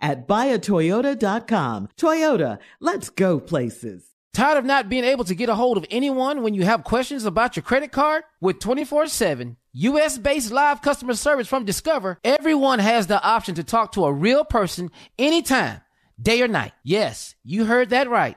at buyatoyota.com. Toyota, let's go places. Tired of not being able to get a hold of anyone when you have questions about your credit card? With 24 7 US based live customer service from Discover, everyone has the option to talk to a real person anytime, day or night. Yes, you heard that right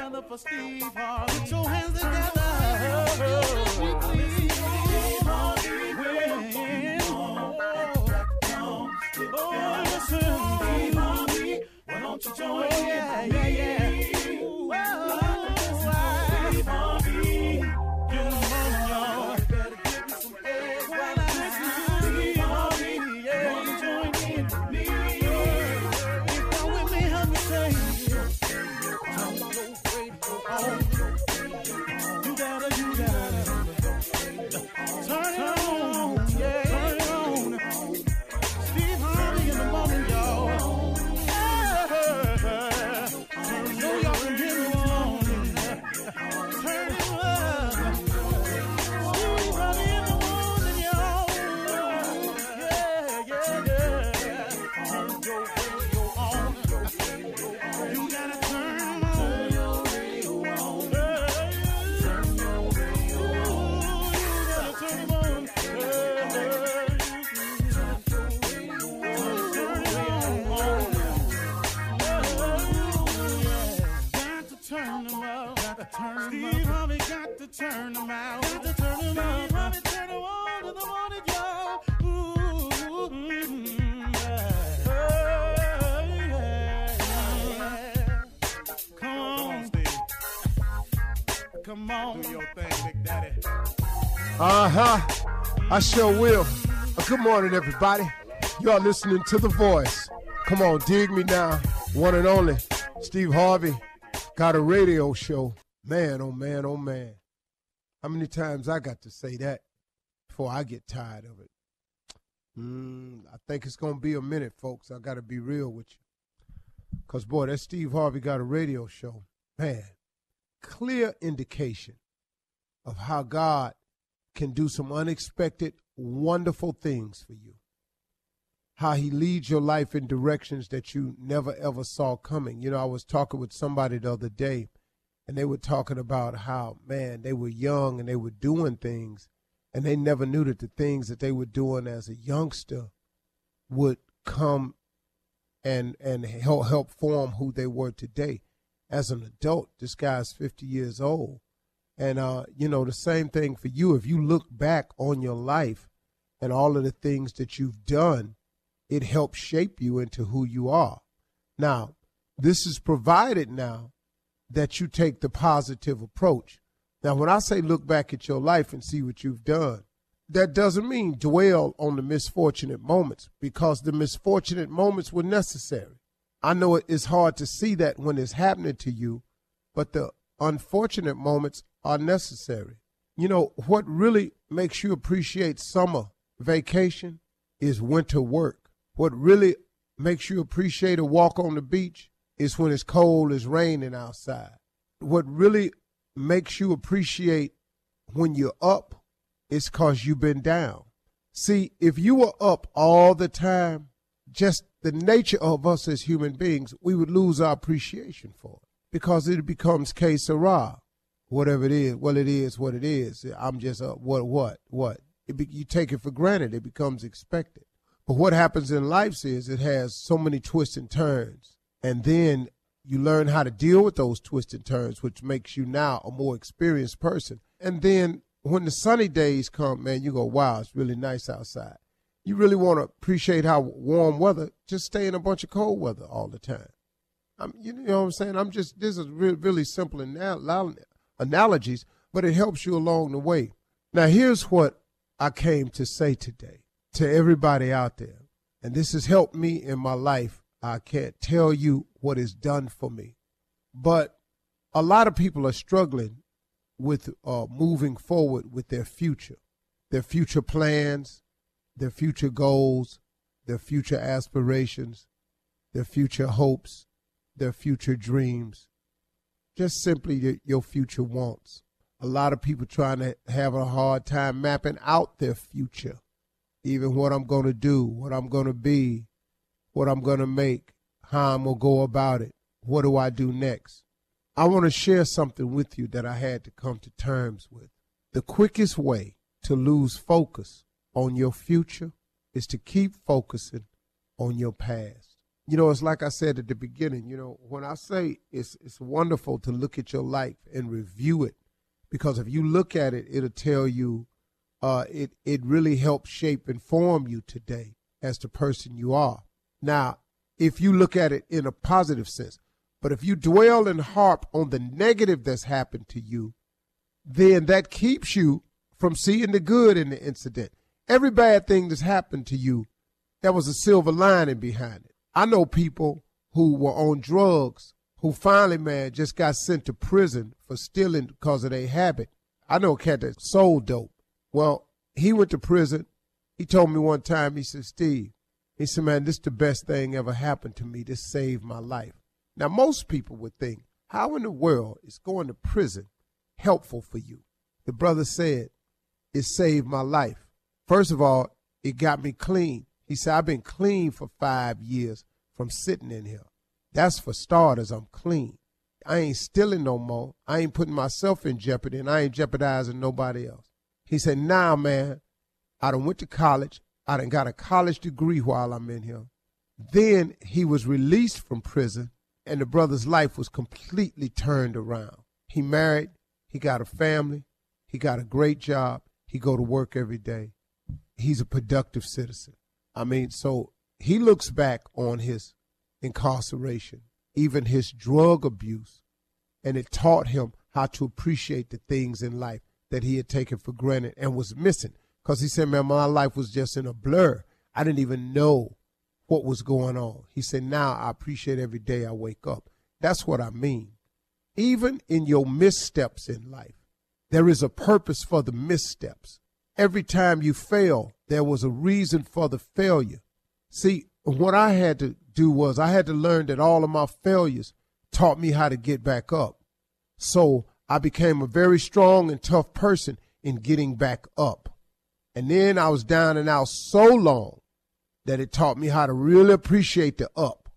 Together for Steve Harvey. Put your hands together. I sure will. Uh, good morning, everybody. Are listening to The Voice. Come on, dig me now. One and only, Steve Harvey, got a radio show. Man, oh man, oh man. How many times I got to say that before I get tired of it? Mm, I think it's going to be a minute, folks. I got to be real with you. Because, boy, that Steve Harvey got a radio show. man, clear indication of how God can do some unexpected, wonderful things for you. How he leads your life in directions that you never ever saw coming. You know, I was talking with somebody the other day, and they were talking about how, man, they were young and they were doing things, and they never knew that the things that they were doing as a youngster would come and and help help form who they were today. As an adult, this guy's 50 years old and, uh, you know, the same thing for you. If you look back on your life and all of the things that you've done, it helps shape you into who you are. Now, this is provided now that you take the positive approach. Now, when I say look back at your life and see what you've done, that doesn't mean dwell on the misfortunate moments because the misfortunate moments were necessary. I know it's hard to see that when it's happening to you, but the unfortunate moments are necessary. You know, what really makes you appreciate summer vacation is winter work. What really makes you appreciate a walk on the beach is when it's cold, it's raining outside. What really makes you appreciate when you're up is because you've been down. See, if you were up all the time, just the nature of us as human beings, we would lose our appreciation for it because it becomes que sera whatever it is. Well, it is what it is. I'm just a what, what, what. Be, you take it for granted. It becomes expected. But what happens in life is it has so many twists and turns. And then you learn how to deal with those twists and turns, which makes you now a more experienced person. And then when the sunny days come, man, you go, wow, it's really nice outside. You really want to appreciate how warm weather, just stay in a bunch of cold weather all the time. I'm, you know what I'm saying? I'm just, this is really, really simple analogy analogies, but it helps you along the way. Now, here's what I came to say today to everybody out there, and this has helped me in my life. I can't tell you what it's done for me, but a lot of people are struggling with uh, moving forward with their future, their future plans, their future goals, their future aspirations, their future hopes, their future dreams just simply your future wants. A lot of people trying to have a hard time mapping out their future, even what I'm going to do, what I'm going to be, what I'm going to make, how I'm going to go about it, what do I do next. I want to share something with you that I had to come to terms with. The quickest way to lose focus on your future is to keep focusing on your past you know, it's like I said at the beginning, you know, when I say it's it's wonderful to look at your life and review it, because if you look at it, it'll tell you uh, it it really helps shape and form you today as the person you are. Now, if you look at it in a positive sense, but if you dwell and harp on the negative that's happened to you, then that keeps you from seeing the good in the incident. Every bad thing that's happened to you, there was a silver lining behind it. I know people who were on drugs who finally, man, just got sent to prison for stealing because of their habit. I know a cat that sold dope. Well, he went to prison. He told me one time, he said, Steve, he said, man, this is the best thing ever happened to me. This saved my life. Now, most people would think, how in the world is going to prison helpful for you? The brother said, it saved my life. First of all, it got me clean. He said, I've been clean for five years from sitting in here. That's for starters. I'm clean. I ain't stealing no more. I ain't putting myself in jeopardy and I ain't jeopardizing nobody else. He said, now, nah, man, I done went to college. I done got a college degree while I'm in here. Then he was released from prison and the brother's life was completely turned around. He married. He got a family. He got a great job. He go to work every day. He's a productive citizen. I mean, so he looks back on his incarceration, even his drug abuse, and it taught him how to appreciate the things in life that he had taken for granted and was missing. Because he said, man, my life was just in a blur. I didn't even know what was going on. He said, now I appreciate every day I wake up. That's what I mean. Even in your missteps in life, there is a purpose for the missteps. Every time you fail, there was a reason for the failure. See, what I had to do was I had to learn that all of my failures taught me how to get back up. So I became a very strong and tough person in getting back up. And then I was down and out so long that it taught me how to really appreciate the up.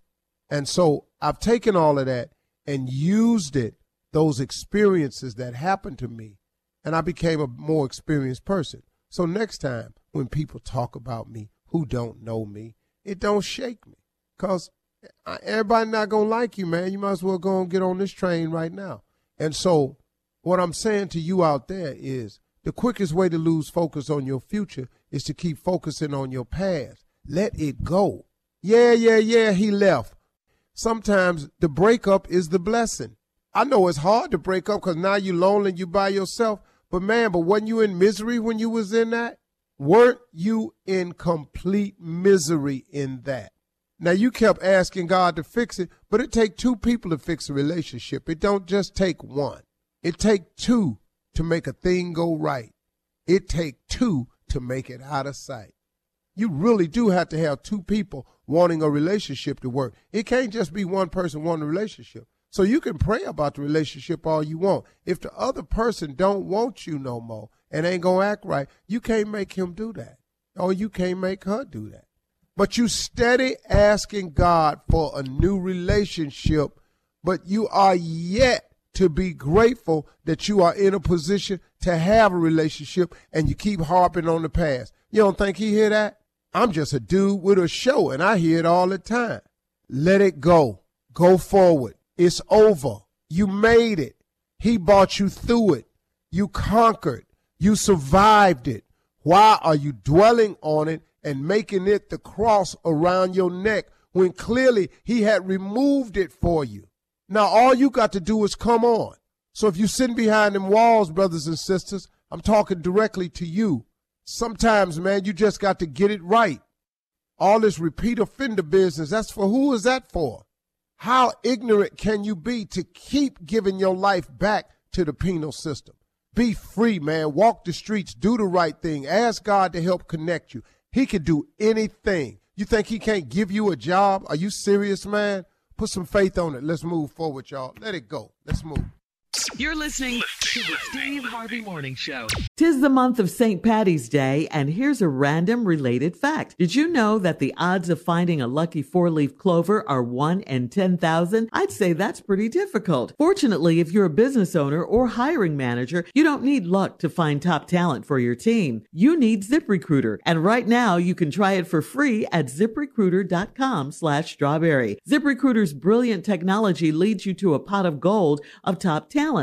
And so I've taken all of that and used it, those experiences that happened to me, and I became a more experienced person. So next time when people talk about me who don't know me, it don't shake me. Cause everybody not gonna like you, man. You might as well go and get on this train right now. And so what I'm saying to you out there is the quickest way to lose focus on your future is to keep focusing on your past. Let it go. Yeah, yeah, yeah, he left. Sometimes the breakup is the blessing. I know it's hard to break up because now you're lonely you by yourself. But man, but wasn't you in misery when you was in that? Weren't you in complete misery in that? Now you kept asking God to fix it, but it take two people to fix a relationship. It don't just take one. It take two to make a thing go right. It take two to make it out of sight. You really do have to have two people wanting a relationship to work. It can't just be one person wanting a relationship. So you can pray about the relationship all you want. If the other person don't want you no more and ain't gonna act right, you can't make him do that. Or you can't make her do that. But you steady asking God for a new relationship, but you are yet to be grateful that you are in a position to have a relationship and you keep harping on the past. You don't think he hear that? I'm just a dude with a show and I hear it all the time. Let it go. Go forward. It's over. You made it. He brought you through it. You conquered. You survived it. Why are you dwelling on it and making it the cross around your neck when clearly he had removed it for you? Now all you got to do is come on. So if you're sitting behind them walls, brothers and sisters, I'm talking directly to you. Sometimes, man, you just got to get it right. All this repeat offender business, that's for who is that for? How ignorant can you be to keep giving your life back to the penal system? Be free, man. Walk the streets, do the right thing. Ask God to help connect you. He can do anything. You think he can't give you a job? Are you serious, man? Put some faith on it. Let's move forward, y'all. Let it go. Let's move. You're listening to the Steve Harvey Morning Show. Tis the month of St. Patty's Day, and here's a random related fact. Did you know that the odds of finding a lucky four leaf clover are 1 in 10,000? I'd say that's pretty difficult. Fortunately, if you're a business owner or hiring manager, you don't need luck to find top talent for your team. You need ZipRecruiter, and right now you can try it for free at ziprecruiter.com slash strawberry. ZipRecruiter's brilliant technology leads you to a pot of gold of top talent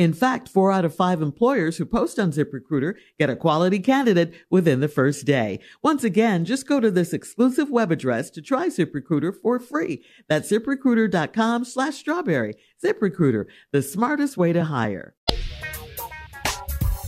In fact, four out of five employers who post on ZipRecruiter get a quality candidate within the first day. Once again, just go to this exclusive web address to try ZipRecruiter for free. That's ziprecruiter.com slash strawberry. ZipRecruiter, the smartest way to hire.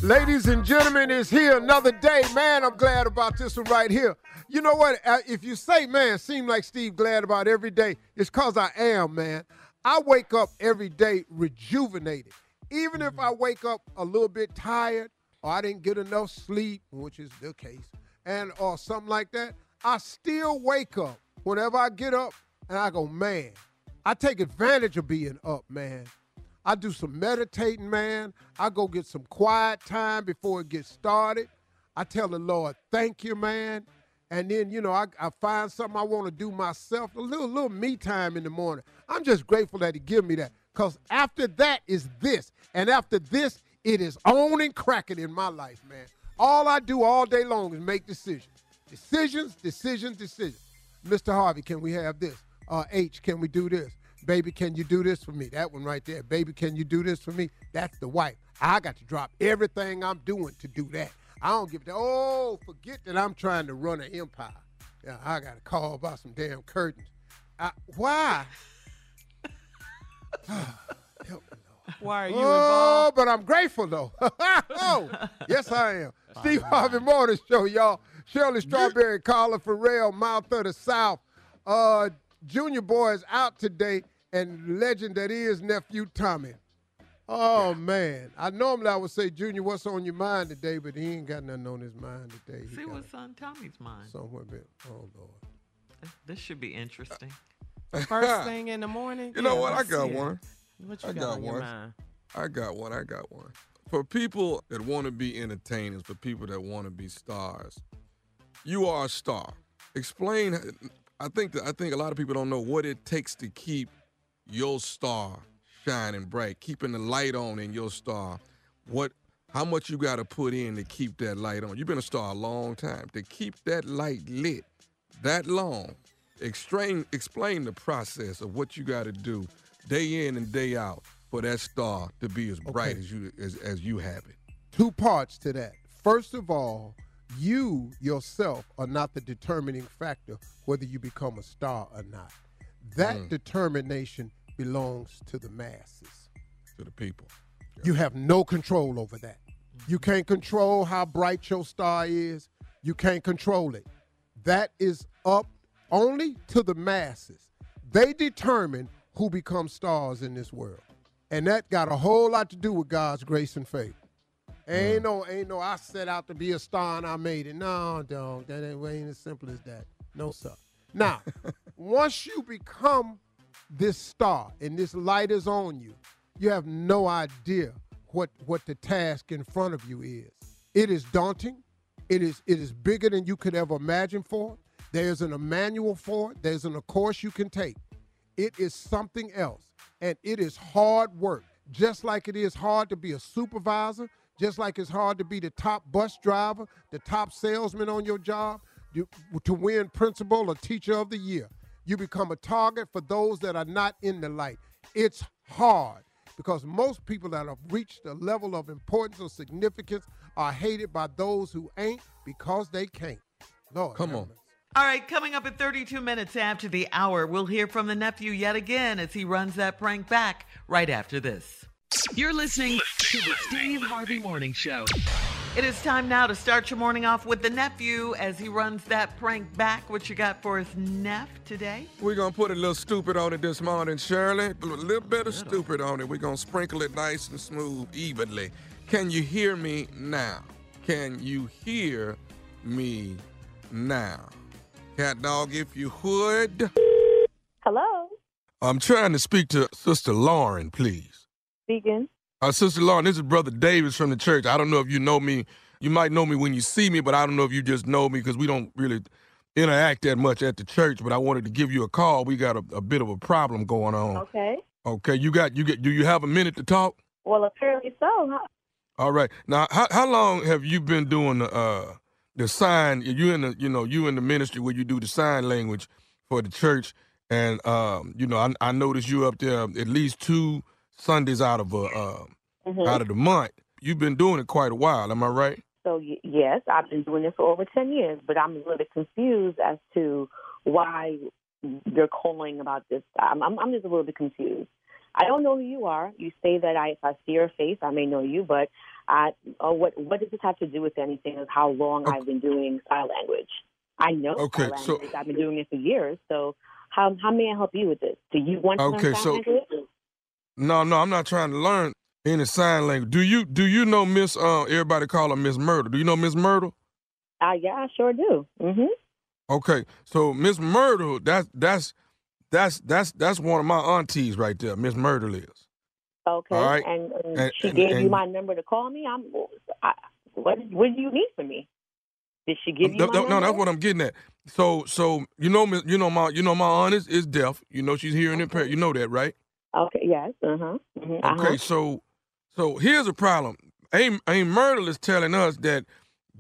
Ladies and gentlemen, it's here another day. Man, I'm glad about this one right here. You know what? Uh, if you say, man, seem like Steve glad about every day, it's because I am, man. I wake up every day rejuvenated even if mm-hmm. I wake up a little bit tired or I didn't get enough sleep, which is the case, and or something like that, I still wake up whenever I get up and I go, man, I take advantage of being up, man. I do some meditating, man. I go get some quiet time before it gets started. I tell the Lord, thank you, man. And then, you know, I, I find something I want to do myself, a little little me time in the morning. I'm just grateful that he give me that. Because after that is this. And after this, it is on and cracking in my life, man. All I do all day long is make decisions. Decisions, decisions, decisions. Mr. Harvey, can we have this? Uh, H, can we do this? Baby, can you do this for me? That one right there. Baby, can you do this for me? That's the wife. I got to drop everything I'm doing to do that. I don't give that. Oh, forget that I'm trying to run an empire. Yeah, I got to call about some damn curtains. I, why? Why are you oh, involved? but I'm grateful though. oh, yes, I am. Steve Harvey Morning Show, y'all. Shirley Strawberry, Carla Ferrell, Mouth of the South. Uh, Junior boy is out today, and legend that is nephew Tommy. Oh man, I normally I would say Junior, what's on your mind today, but he ain't got nothing on his mind today. He See got what's on Tommy's mind. somewhere bit. Oh lord. This should be interesting. First thing in the morning. You know what? I got it. one. What you I got, got on one. mind? I got one. I got one. For people that want to be entertainers, for people that want to be stars, you are a star. Explain. I think that I think a lot of people don't know what it takes to keep your star shining bright, keeping the light on in your star. What? How much you got to put in to keep that light on? You've been a star a long time. To keep that light lit that long, explain explain the process of what you got to do day in and day out for that star to be as bright Okay. as you as, as you have it. Two parts to that. First of all, you yourself are not the determining factor whether you become a star or not. That Mm. determination belongs to the masses. To the people. You have no control over that. You can't control how bright your star is. You can't control it. That is up only to the masses. They determine who becomes stars in this world. And that got a whole lot to do with God's grace and favor. Ain't no, ain't no, I set out to be a star and I made it. No, don't. That ain't, ain't as simple as that. No, sir. Now, once you become this star and this light is on you, you have no idea what what the task in front of you is. It is daunting. It is it is bigger than you could ever imagine for. There's an a manual for it. There's an, a course you can take. It is something else, and it is hard work. Just like it is hard to be a supervisor, just like it's hard to be the top bus driver, the top salesman on your job, you, to win principal or teacher of the year. You become a target for those that are not in the light. It's hard because most people that have reached a level of importance or significance are hated by those who ain't because they can't. Lord, Come on. mercy. All right, coming up at 32 minutes after the hour, we'll hear from the nephew yet again as he runs that prank back right after this. You're listening to the Steve Harvey Morning Show. It is time now to start your morning off with the nephew as he runs that prank back. What you got for us, Neff, today? We're gonna put a little stupid on it this morning, Shirley. A little bit of stupid on it. We're gonna sprinkle it nice and smooth, evenly. Can you hear me now? Can you hear me now? Cat dog, if you would. Hello, I'm trying to speak to Sister Lauren, please. speaking. Uh, Sister Lauren, this is Brother Davis from the church. I don't know if you know me. You might know me when you see me, but I don't know if you just know me because we don't really interact that much at the church. But I wanted to give you a call. We got a, a bit of a problem going on. Okay. Okay, you got you get. Do you have a minute to talk? Well, apparently so. Huh? All right. Now, how how long have you been doing the uh the sign? You in the you know you in the ministry where you do the sign language for the church, and um you know I I noticed you up there at least two Sundays out of a uh, Mhm. out of the month. You've been doing it quite a while. Am I right? So yes, I've been doing this for over ten years, but I'm a little bit confused as to why you're calling about this. I'm, I'm, I'm just a little bit confused. I don't know who you are. You say that I, if I see your face, I may know you, but I, uh, what what does this have to do with anything? Of how long I've been doing sign language? I know Okay, sign so- language. I've been doing it for years. So how how may I help you with this? Do you want to Okay, learn sign so- language? No, no, I'm not trying to learn any sign language. Do you do you know Miss? Uh, everybody call her Miss Myrtle. Do you know Miss Myrtle? Uh, yeah, I sure do. Mm-hmm. Okay, so Miss Myrtle, that's that's that's that's that's one of my aunties right there. Miss Myrtle is. Okay. All right. And, and, And- she and- gave you my number to call me. I'm. I, what What do you need from me? Did she give you No, my no, no, that's what I'm getting at. So so you know you know my you know my aunt is, is deaf. You know she's hearing impaired. You know that, right? Okay. Yes. Uh huh. hmm Okay, Uh-huh. so so here's a problem. Ain't ain't Myrtle is telling us that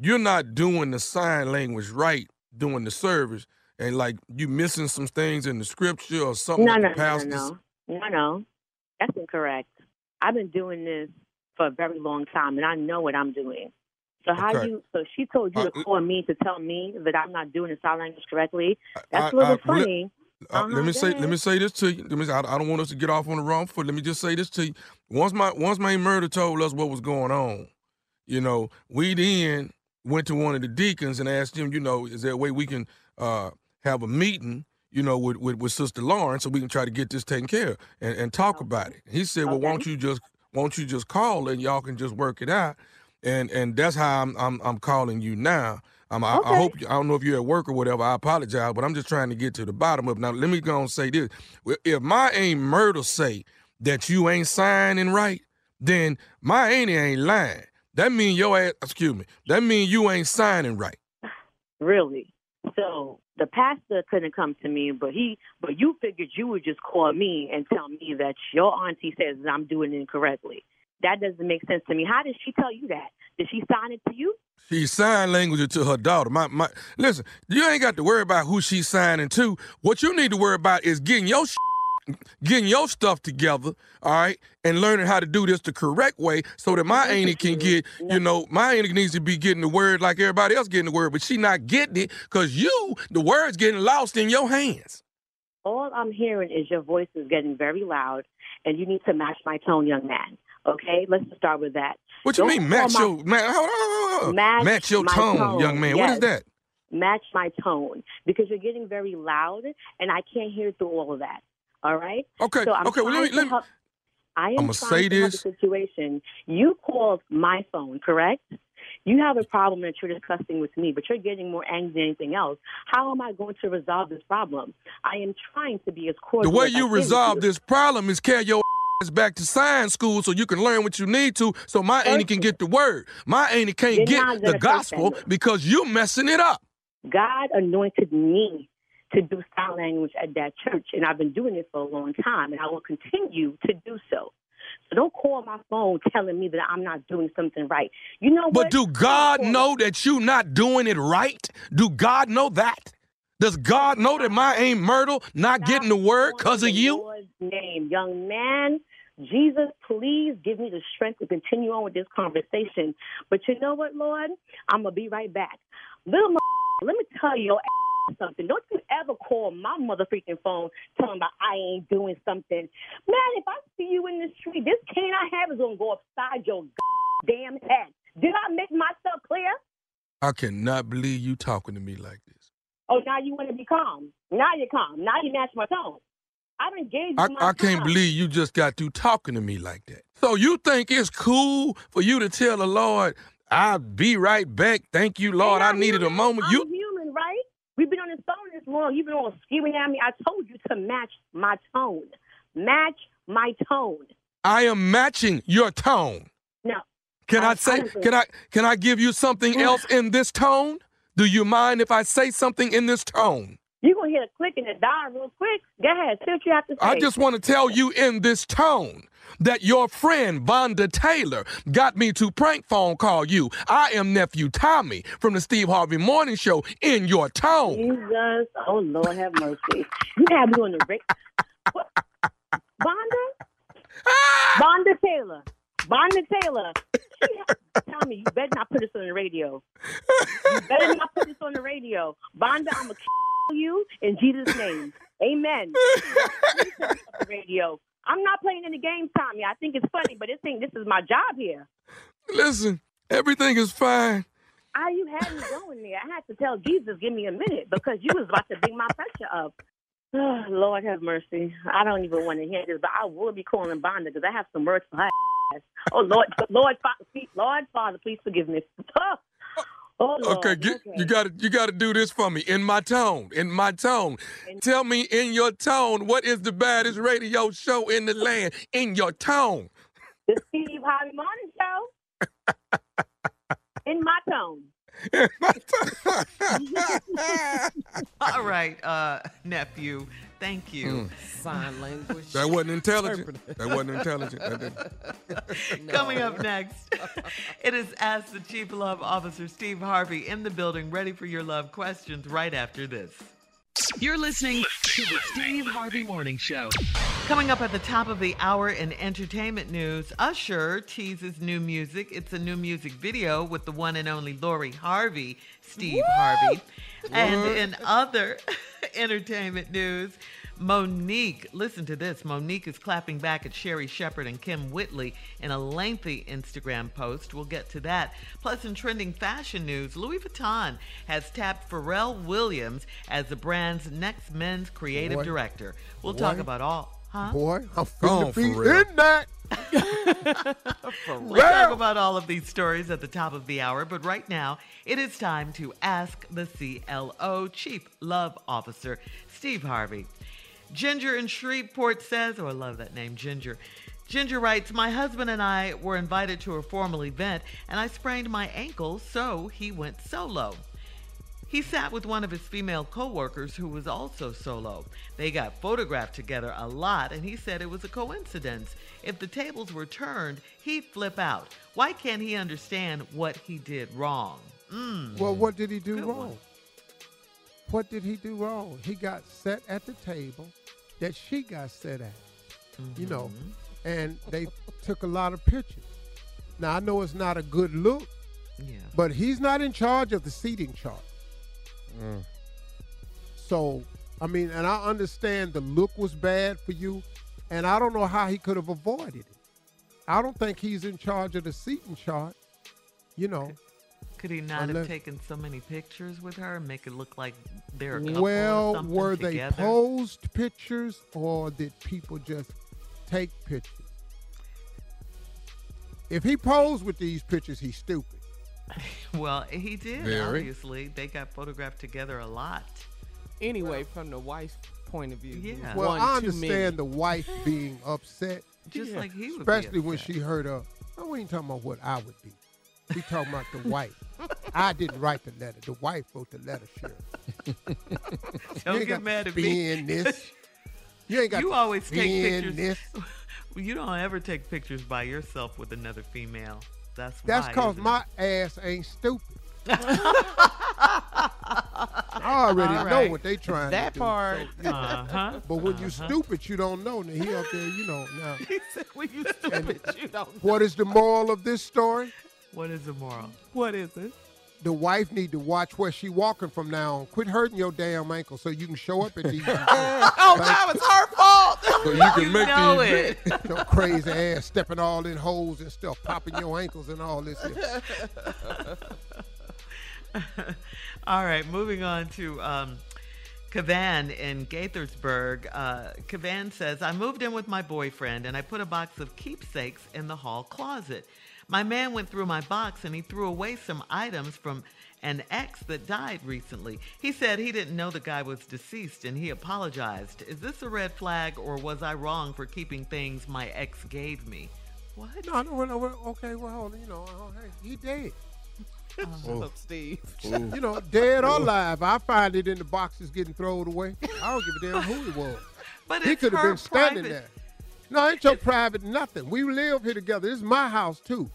you're not doing the sign language right doing the service, and like you missing some things in the scripture or something. No, no, the no, no, no, no, no. That's incorrect. I've been doing this for a very long time, and I know what I'm doing. So how Okay. you? So she told you Uh, to call me to tell me that I'm not doing the sign language correctly. That's I- a little I- funny. Uh, Uh-huh, let me say, let me say this to you. Let me. Say, I, I don't want us to get off on the wrong foot. Let me just say this to you. Once my once my Myrtle told us what was going on, you know, we then went to one of the deacons and asked him, you know, is there a way we can uh, have a meeting, you know, with, with, with Sister Lauren so we can try to get this taken care of and, and talk about it. He said, Well, Okay. won't you just won't you just call and y'all can just work it out? And and that's how I'm I'm, I'm calling you now. Um, I, I hope I don't know if you're at work or whatever. I apologize, but I'm just trying to get to the bottom of it. Now, let me go and say this: if my ain't Myrtle say that you ain't signing right, then my auntie ain't lying. That mean your ass. Excuse me. That mean you ain't signing right. Really? So the pastor couldn't come to me, but he, but you figured you would just call me and tell me that your auntie says I'm doing it incorrectly. That doesn't make sense to me. How did she tell you that? Did she sign it to you? She sign language to her daughter. My my listen, you ain't got to worry about who she's signing to. What you need to worry about is getting your sh- getting your stuff together, all right, and learning how to do this the correct way so that my auntie can get, you know, my auntie needs to be getting the word like everybody else getting the word, but she not getting it because you, the word's getting lost in your hands. All I'm hearing is your voice is getting very loud, and you need to match my tone, young man. Okay, let's start with that. What you Don't mean call match my- your man, hold on, hold on. Match match your tone, tone, young man. What is that? match my tone because you're getting very loud and I can't hear through all of that. All right? Okay, So I'm okay, well, let me- let me- help- I am I'ma trying say this. situation. You called my phone, correct? You have a problem that you're discussing with me, but you're getting more angry than anything else. How am I going to resolve this problem? I am trying to be as cordial. The way you resolve this problem is carry your ass back to science school so you can learn what you need to so my auntie can get the word. My auntie can't get the gospel because you're messing it up. God anointed me to do sign language at that church, and I've been doing it for a long time, and I will continue to do so. So don't call my phone telling me that I'm not doing something right. You know what? But do God know that you're not doing it right? Do God know that? Does God know that my ain't Myrtle not getting the word because of you? Name, young man. Jesus, please give me the strength to continue on with this conversation. But you know what, Lord? I'm gonna be right back. Little, m- let me tell you something. Don't you ever call my mother freaking phone telling me I ain't doing something. Man, if I see you in the street, this cane I have is gonna go upside your damn head. Did I make myself clear? I cannot believe you talking to me like this. Oh, now you want to be calm. Now you're calm. Now you match my tone. I've engaged I, I can't believe you just got through talking to me like that. So you think it's cool for you to tell the Lord, I'll be right back. Thank you, Lord. I needed a moment. You? We've been on this phone this long. You've been all screaming at me. I told you to match my tone. Match my tone. I am matching your tone. No. Can I- I say I can I can I give you something else in this tone? Do you mind if I say something in this tone? You're going to hear a click and the die real quick. Go ahead. What you have to say. I just want to tell you in this tone that your friend Vonda Taylor got me to prank phone call you. I am nephew Tommy from the Steve Harvey Morning Show in your tone. Jesus. Oh, Lord have mercy. You have me on the radio. Vonda? Ah! Vonda Taylor. Vonda Taylor. Tell me, you better not put this on the radio. You better not put this on the radio. Vonda, I'm going to kill you in Jesus' name. Amen. Please put this on the radio. I'm not playing any games, Tommy. I think it's funny, but this thing, this is my job here. Listen, everything is fine. Ah, you had me going there. I had to tell Jesus, give me a minute, because you was about to bring my pressure up. Oh, Lord have mercy. I don't even want to hear this, but I will be calling Vonda because I have some words for her. ass. Oh, Lord, Lord, Father, please, Lord, Father, please forgive me. Oh, Lord. Okay, get, you got to you got to do this for me in my tone. In my tone. Tell me in your tone what is the baddest radio show in the land in your tone. The Steve Harvey Morning Show. In my tone. All right, uh, nephew. Thank you. Mm. Sign language. That wasn't intelligent. That wasn't intelligent. That didn't- Coming up next, it is Ask the Chief Love Officer Steve Harvey in the building, ready for your love questions right after this. You're listening to the Steve Harvey Morning Show. Coming up at the top of the hour in entertainment news, Usher teases new music. It's a new music video with the one and only Lori Harvey, Steve Harvey. And in other entertainment news, Mo'Nique, listen to this. Mo'Nique is clapping back at Sherri Shepherd and Kym Whitley in a lengthy Instagram post. We'll get to that. Plus, in trending fashion news, Louis Vuitton has tapped Pharrell Williams as the brand's next men's creative Boy. director. We'll Boy. talk about all. Huh? Boy, I'm Go finna on, be in that. We'll talk about all of these stories at the top of the hour, but right now it is time to ask the CLO Chief Love Officer, Steve Harvey. Ginger in Shreveport says, oh, I love that name, Ginger. Ginger writes, My husband and I were invited to a formal event, and I sprained my ankle, so he went solo. He sat with one of his female coworkers who was also solo. They got photographed together a lot, and he said it was a coincidence. If the tables were turned, he'd flip out. Why can't he understand what he did wrong? Mm. Well, what did he do Good wrong? one. What did he do wrong? He got set at the table that she got set at. You know, Mm-hmm. and they took a lot of pictures. Now I know it's not a good look, Yeah. but he's not in charge of the seating chart. So, I mean, and I understand the look was bad for you, and I don't know how he could have avoided it. I don't think he's in charge of the seating chart. You know, Could he not Unless- have taken so many pictures with her and make it look like they're a couple or well, something were they together? posed pictures or did people just take pictures? If he posed with these pictures, he's stupid. Well, he did. Very. Obviously, they got photographed together a lot. Anyway, from the wife's point of view, Yeah. Well, one I understand the wife being upset, Just Yeah. like he would be especially when she heard her. I we ain't talking about what I would be. We talking about the wife. I didn't write the letter. The wife wrote the letter, Shirley. You Don't ain't get mad at me. spin this. You ain't got You always take pictures. This. You don't ever take pictures by yourself with another female. That's. That's cause isn't my ass ain't stupid. I already All know what they trying That to do. part. so, it? Uh-huh. But when you Uh-huh. stupid, you don't know. Now he up there, you know. Now, He said, "When you stupid, you don't." know." what is the moral of this story? What is the moral? What is it? The wife need to watch where she walking from now on. Quit hurting your damn ankle so you can show up at these. Oh, now it's her fault. So you can make know the it. your crazy ass stepping all in holes and stuff, popping your ankles and all this. All right, moving on to um, Kavan in Gaithersburg. Uh, Kavan says, I moved in with my boyfriend and I put a box of keepsakes in the hall closet. My man went through my box and he threw away some items from an ex that died recently. He said he didn't know the guy was deceased and he apologized. Is this a red flag or was I wrong for keeping things my ex gave me? What? No, no, no, no, okay, well, hold on, you know, oh, hey, he dead. Shut oh. up, Steve. You know, dead or alive, I find it in the boxes getting thrown away. I don't give a damn who it was. But he it's could have her been standing private- there. No, ain't your private nothing. We live here together. This is my house too.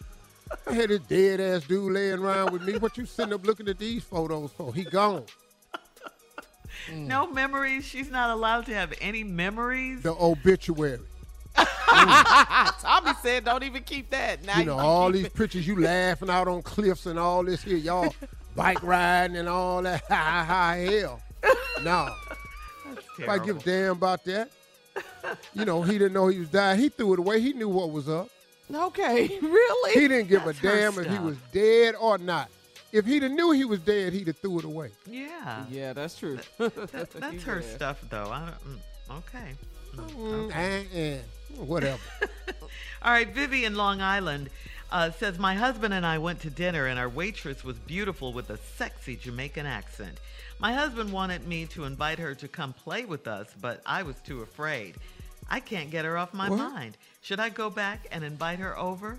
I had this dead ass dude laying around with me. What you sitting up looking at these photos for? He gone. No memories. She's not allowed to have any memories. The obituary. Tommy said, "Don't even keep that." Now you know, can all these it. pictures you laughing out on cliffs and all this here, y'all bike riding and all that. High, high hell. No. If I give a damn about that. You know, he didn't know he was dying. He threw it away. He knew what was up. Okay, really? He didn't give That's a her damn if he was dead or not. If he'd have knew he was dead, he'd have threw it away. Yeah. Yeah, that's true. That- that's her there. stuff, though. I don't, mm, okay. Mm, eh, eh, whatever. All right, Vivi in Long Island uh, says my husband and I went to dinner, and our waitress was beautiful with a sexy Jamaican accent. My husband wanted me to invite her to come play with us, but I was too afraid. I can't get her off my What? mind. Should I go back and invite her over?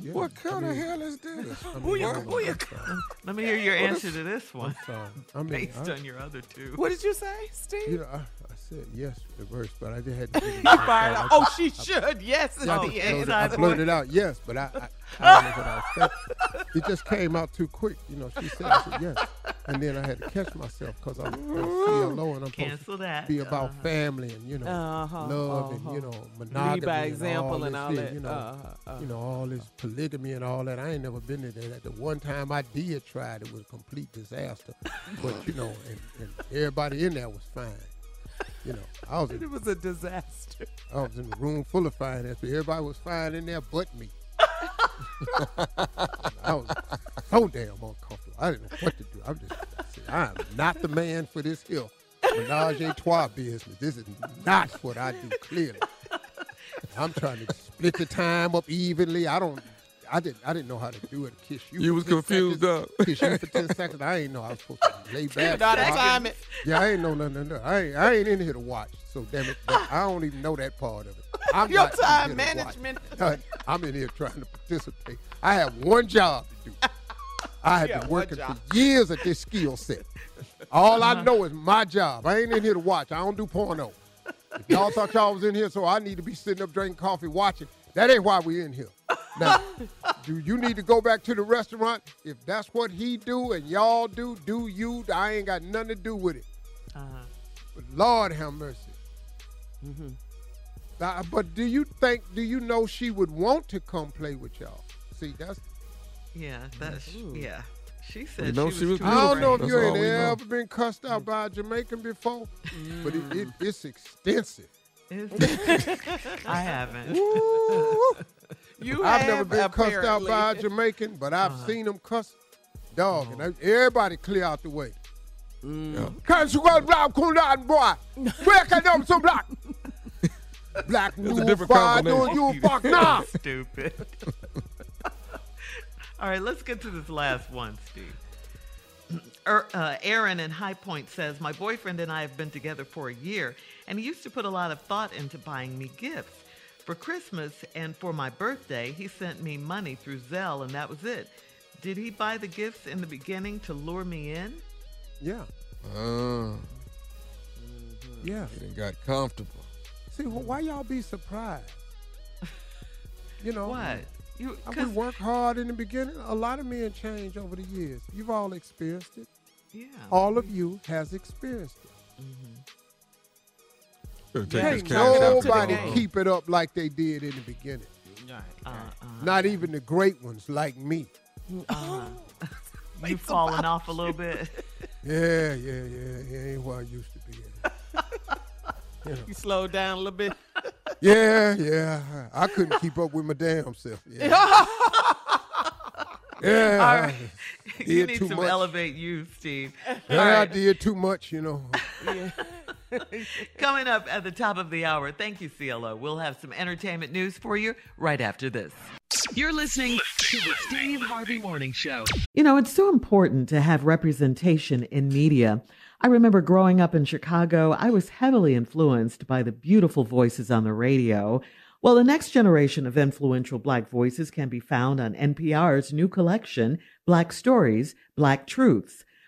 Yeah, What I kind of hell is this? I mean, Who you- who you- Let me hear your answer to this one, I'm sorry. I mean, based I, on your other two. What did you say, Steve? you know, I, I said yes at first, but I just had to. give it You fired thought. Oh, she should. Yes, is I the just answer. blurted, I blurted out yes, but I, I, I don't know what I was thinking. It just came out too quick. You know, she said, I said yes. and then I had to catch myself because I'm, I'm CLO and I'm Cancel supposed that. to be about Uh-huh. family and you know Uh-huh, love uh-huh. and you know Lead monogamy by and example all and all that. you know Uh-huh, you know all this polygamy and all that. I ain't never been to that. The one time I did try it, it was a complete disaster. but you know, and, and everybody in there was fine. You know, I was in It was a disaster. I was in a room full of fine ass, everybody was fine in there but me. I was so damn uncomfortable. I didn't know what to do. I'm just, I I'm not the man for this here menage a trois business. This is not what I do, clearly. I'm trying to split the time up evenly. I don't, I didn't, I didn't know how to do it. Kiss you. You was confused seconds, up. Kiss you for 10 seconds. I ain't know I was supposed to lay back. know how time. Yeah, I ain't know nothing. of that. I ain't, I ain't in here to watch. So damn it, but I don't even know that part of it. I'm Your not in time here management. I'm in here trying to participate. I have one job to do. I have Yeah, been working for years at this skill set. All I uh-huh. know is my job. I ain't in here to watch. I don't do porno. If y'all thought y'all was in here, so I need to be sitting up drinking coffee watching. That ain't why we in here. Now, do you need to go back to the restaurant? If that's what he do and y'all do, do you. I ain't got nothing to do with it. Uh-huh. But Lord have mercy. Mm-hmm. Uh, but do you think, do you know she would want to come play with y'all? See, that's, Yeah, that's yeah. She said You know she, she was too I don't know if you ain't ever been cussed out by a Jamaican before, but it, it, it's extensive. Is- I haven't. You I've have never been cussed out by a. Jamaican, but I've Uh-huh. seen them cuss. Dog, and everybody clear out the way. Mm. Can't you go black cool down, boy? Where can them some black? Black a new different fire, do combination. you fuck nah? Stupid. All right, let's get to this last one, Steve. Er, uh, Aaron in High Point says, My boyfriend and I have been together for a year, and he used to put a lot of thought into buying me gifts. For Christmas and for my birthday, he sent me money through Zelle, and that was it. Did he buy the gifts in the beginning to lure me in? Yeah, Uh, yeah. he done got comfortable. See, well, why y'all be surprised? You know What? You, I 'cause- would work hard in the beginning. A lot of men change over the years. You've all experienced it. yeah. All of you has experienced it. Better take Can't this cash out to the nobody keep it up like they did in the beginning. Uh, uh, Not even the great ones like me. uh, you falling off a little bit. Yeah, yeah, yeah. He ain't what I used to be. You know. You slowed down a little bit. Yeah, yeah. I couldn't keep up with my damn self. Yeah. Yeah. All right. You need too to much. elevate you, Steve. Yeah, All I right. did too much, you know. Coming up at the top of the hour, thank you, CLO. We'll have some entertainment news for you right after this. You're listening to the Steve Harvey Morning Show. You know, it's so important to have representation in media. I remember growing up in Chicago, I was heavily influenced by the beautiful voices on the radio. Well, the next generation of influential Black voices can be found on NPR's new collection, Black Stories, Black Truths.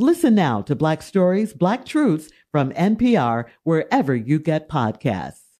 Listen now to Black Stories, Black Truths from NPR wherever you get podcasts.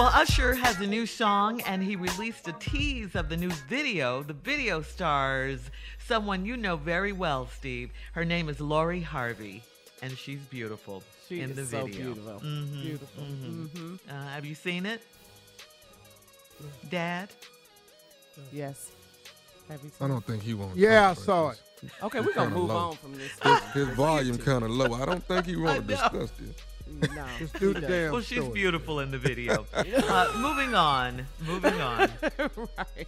Well, Usher has a new song and he released a tease of the new video. The video stars someone you know very well, Steve. Her name is Lori Harvey, and she's beautiful She in is the so video. beautiful. Mhm, Beautiful. mhm. Mhm. Uh, have you seen it, Dad? Yes. Have you I don't think he wants. Yeah, I saw it. Okay, we're gonna move low. on from this. His, his volume kind of low. I don't think he I want to discuss this. No. Just do the damn Well, she's story. beautiful in the video. uh, moving on, moving on. right.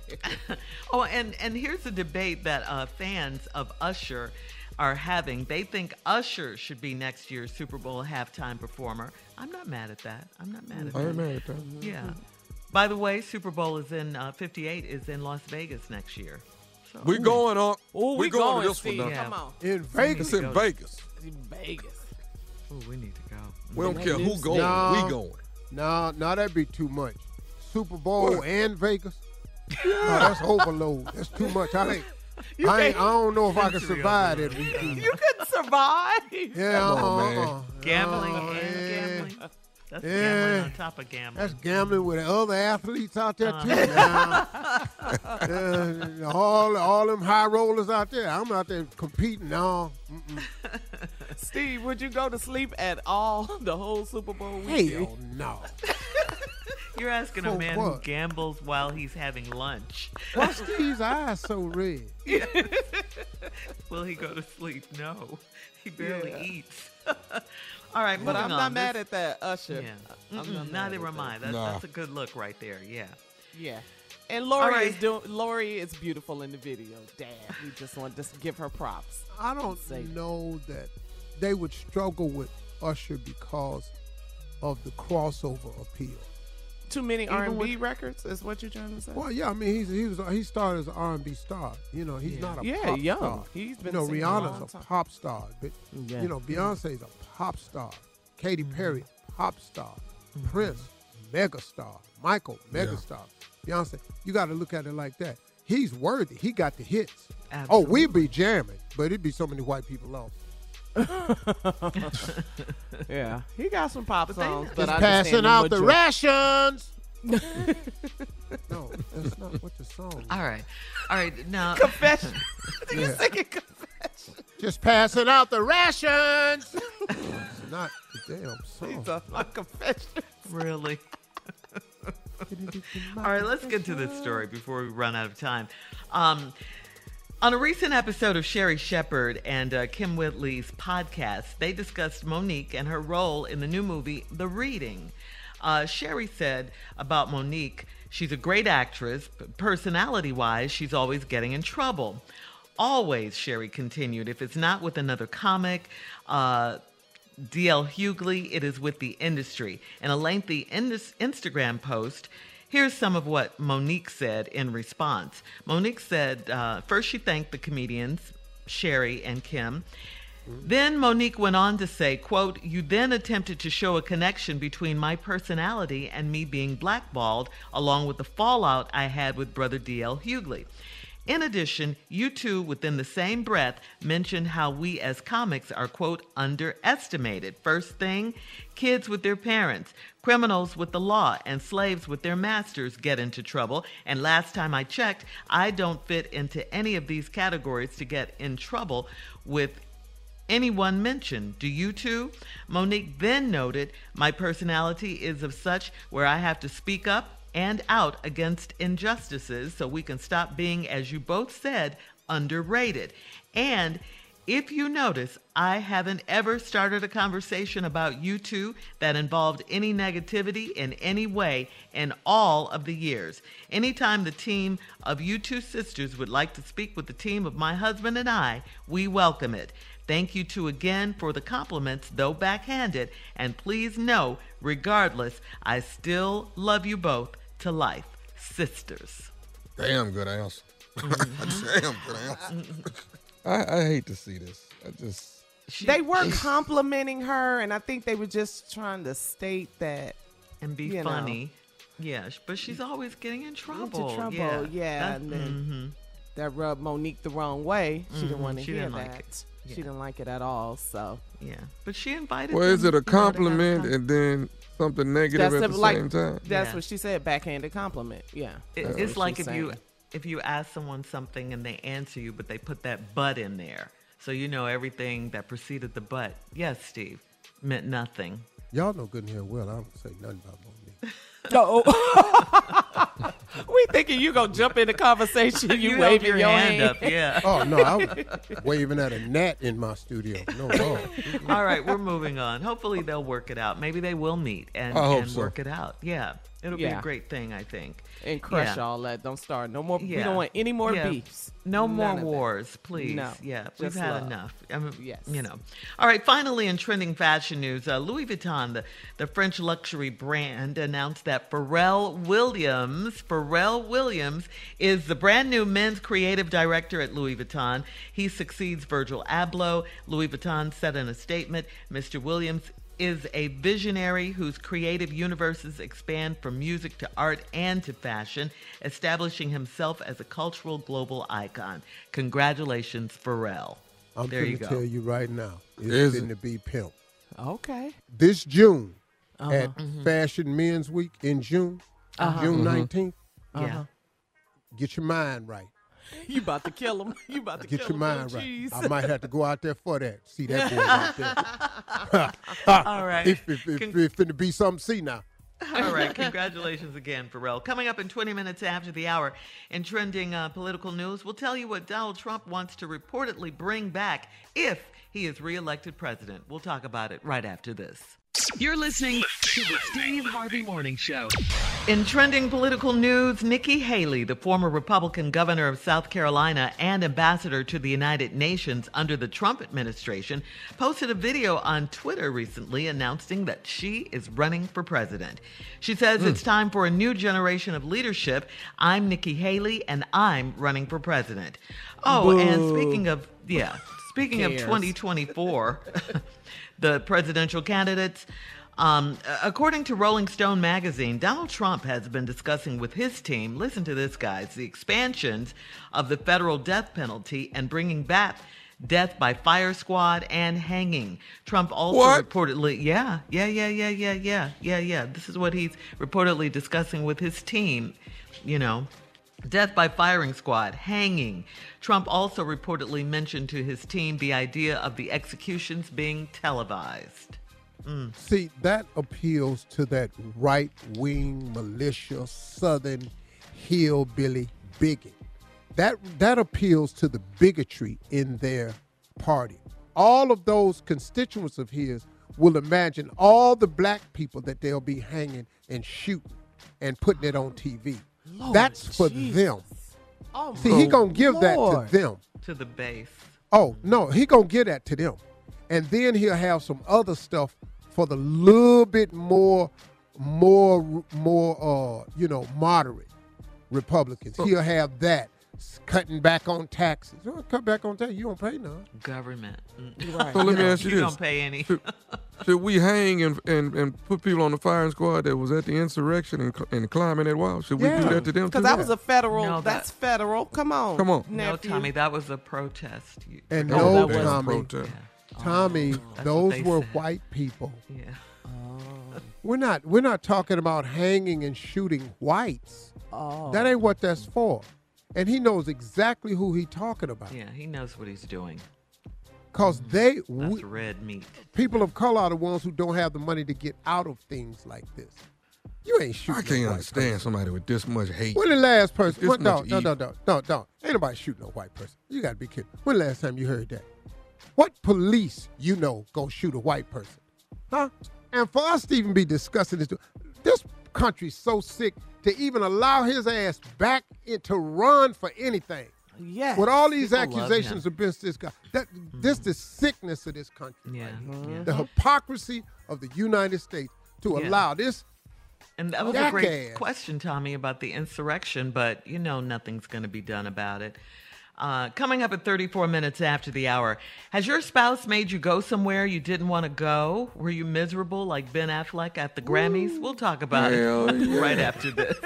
Oh, and and here's a debate that uh, fans of Usher are having. They think Usher should be next year's Super Bowl halftime performer. I'm not mad at that. I'm not mad at I that. ain't mad at that. Yeah. By the way, Super Bowl is in uh, 58 is in Las Vegas next year. So, We're going on. Oh, we, we going, going, to this Steve. one. now. Come on. In Vegas. It's in Vegas. In Vegas. Oh, we need to go. We don't care who going. No. We going. Nah, nah, that'd be too much. Super Bowl and Vegas. No, that's overload. That's too much. I ain't, You I, ain't, I don't know if I can survive overload. that weekend. You couldn't survive. Yeah, Come uh, man. uh, Gambling uh, and yeah. gambling. That's Yeah. gambling on top of gambling. That's gambling with other athletes out there too. Uh-huh. Now. Uh, all all them high rollers out there. I'm out there competing now. Mm-mm. Steve, would you go to sleep at all the whole Super Bowl weekend? Hell oh, no. You're asking a For man who gambles while he's having lunch. Why Steve's eyes so red? Will he go to sleep? No. He barely Yeah. eats. All right, But I'm on. not mad This- at that, Usher. Yeah. I'm Mm-mm, not mad neither at am that. I. That's, Nah. that's a good look right there. Yeah. Yeah. And Lori right. is doing. Lori is beautiful in the video. Dad, we just want to give her props. I don't Say- know that they would struggle with Usher because of the crossover appeal. Too many R and B records is what you're trying to say. Well, yeah, I mean he's he was he started as an R&B star. You know, he's Yeah. not a Yeah, pop young. star. He's been you know, singing a long Rihanna's a time. pop star, but Yeah. you know, Beyonce's a pop star. Katy Perry, pop star. Prince, mega star. Michael, mega Yeah. star. Beyonce, you got to look at it like that. He's worthy. He got the hits. Oh, we'd be jamming, but it'd be so many white people lost. yeah, he got some pop they- songs, Just but I passing out the rations. no, that's not what the song. is. All right. All right. Now, confession. you Yeah. singing confession. Just passing out the rations. it's not the damn song. He's a, a confession. really. All right, let's get to this story before we run out of time. Um, on a recent episode of Sherri Shepherd and uh, Kym Whitley's podcast, they discussed Mo'Nique and her role in the new movie, The Reading. Uh, Sherri said about Mo'Nique, she's a great actress, but personality wise, she's always getting in trouble. Always, Sherri continued, if it's not with another comic, uh, DL Hughley, it is with the industry. In a lengthy indus- Instagram post, here's some of what Mo'Nique said in response. Mo'Nique said, uh, first, she thanked the comedians, Sherri and Kym. Then Mo'Nique went on to say, quote, you then attempted to show a connection between my personality and me being blackballed, along with the fallout I had with brother DL Hughley. In addition, you two, within the same breath, mentioned how we as comics are, quote, underestimated. First thing, kids with their parents, criminals with the law, and slaves with their masters get into trouble. And last time I checked, I don't fit into any of these categories to get in trouble with anyone mentioned. Do you too? Mo'Nique then noted, My personality is of such where I have to speak up and out against injustices so we can stop being, as you both said, underrated. And if you notice, I haven't ever started a conversation about you two that involved any negativity in any way in all of the years. Anytime the team of you two sisters would like to speak with the team of my husband and I, we welcome it. Thank you two again for the compliments, though backhanded, and please know, regardless, I still love you both to life. Sisters. Damn good answer. Damn good answer. I, I hate to see this. I just they were complimenting her, and I think they were just trying to state that and be you know, funny. Yeah, but she's always getting in trouble. into trouble. Yeah, Yeah, That- and then mhm. that rubbed Mo'Nique the wrong way. She didn't Mhm, want to hear didn't that. like it. She didn't like it at all. So Yeah, but she invited. Well, is it a you know, to have compliment and then something negative that's at the like same time? that's Yeah. what she said. Backhanded compliment. Yeah, It- it's like she's if you if you ask someone something and they answer you, but they put that but in there, so you know everything that preceded the but. Yes, Steve, meant nothing. Y'all know good and here well. I don't say nothing about Mo'Nique. No. we thinking you gonna jump in the conversation. You, You waving your your, hand up, yeah. Oh no, I was waving at a gnat in my studio. No, no. All right, we're moving on. Hopefully they'll work it out. Maybe they will meet and, I hope and so. work it out. Yeah, it'll be a great thing, I think. And crush Yeah. all that. Don't start no more. We don't want any more Yeah. beefs. No None more wars, please. No, Yeah, we've had love. enough. I mean, Yes. You know. All right, finally, in trending fashion news, uh, Louis Vuitton, the, the French luxury brand, announced that Pharrell Williams, Pharrell Williams, is the brand new men's creative director at Louis Vuitton. He succeeds Virgil Abloh. Louis Vuitton said in a statement, Mr. Williams is a visionary whose creative universes expand from music to art and to fashion, establishing himself as a cultural global icon. Congratulations, Pharrell. I'm there you going to go. tell you right now. It's Is going it? to be pimp. Okay. This June Uh-huh. at Fashion Men's Week in June, Uh-huh. June Mhm. 19th, Yeah. get your mind right. You about to kill him. You about to Get kill your him. mind right. jeez. I might have to go out there for that. See that boy out there. All right. If, if, if, Con- if finna be something, see now. All right, congratulations again, Pharrell. Coming up in 20 minutes after the hour in trending uh, political news, we'll tell you what Donald Trump wants to reportedly bring back if he is reelected president. We'll talk about it right after this. You're listening to the Steve Harvey Morning Show. In trending political news, Nikki Haley, the former Republican governor of South Carolina and ambassador to the United Nations under the Trump administration, posted a video on Twitter recently announcing that she is running for president. She says it's time for a new generation of leadership. I'm Nikki Haley and I'm running for president. Oh, and speaking of, yeah, speaking of 2024, the presidential candidates. Um, according to Rolling Stone magazine, Donald Trump has been discussing with his team, listen to this, guys, the expansions of the federal death penalty and bringing back death by fire squad and hanging. Trump also What? reportedly, yeah, yeah, yeah, yeah, yeah, yeah, yeah, yeah. This is what he's reportedly discussing with his team, you know. Death by firing squad, hanging. Trump also reportedly mentioned to his team the idea of the executions being televised. Hmm. See, that appeals to that right wing militia, southern hillbilly bigot. That that appeals to the bigotry in their party. All of those constituents of his will imagine all the black people that they'll be hanging and shooting and putting it on TV. Lord That's for Jesus. them. Oh, See, he gonna give that to them. To the base. Oh no, he gonna give that to them, and then he'll have some other stuff for the little bit more, more, more, uh, you know, moderate Republicans. He'll have that s- cutting back on taxes. Oh, cut back on taxes. You don't pay none. Government. Mm. Right. So let me ask you you this: don't pay any. should, should we hang and, and, and put people on the firing squad that was at the insurrection and, and climbing that wall? Should we Yeah. do that to them Because too? that was a federal. No, that- that's federal. Come on. Come on. No. Tommy, that was a protest. You- And That no, was a damn Tommy, protest. Tommy, That's what those were said. white people. Yeah. We're not. We're not talking about hanging and shooting whites. Oh. That ain't what that's for. And he knows exactly who he talking about. Yeah, he knows what he's doing. Cause mm-hmm. they That's we- red meat. people of color are the ones who don't have the money to get out of things like this. You ain't shooting. I can't white understand person. somebody with this much hate. When the last person? This What, no, much no, no, evil. no, no, no. Ain't nobody shooting no white person. You gotta be kidding. When the last time you heard that? What police you know go shoot a white person? Huh? And for us to even be discussing this, this country's so sick to even allow his ass back in, to run for anything. Yes. With all these People accusations against this guy, that this the sickness of this country. Yeah. right? Mm-hmm. The hypocrisy of the United States to Yeah. allow this And that was a great Jackass. question, Tommy, about the insurrection, but you know nothing's going to be done about it. Uh, coming up at 34 minutes after the hour, has your spouse made you go somewhere you didn't want to go? Were you miserable like Ben Affleck at the Grammys? We'll talk about Hell it yeah. right after this.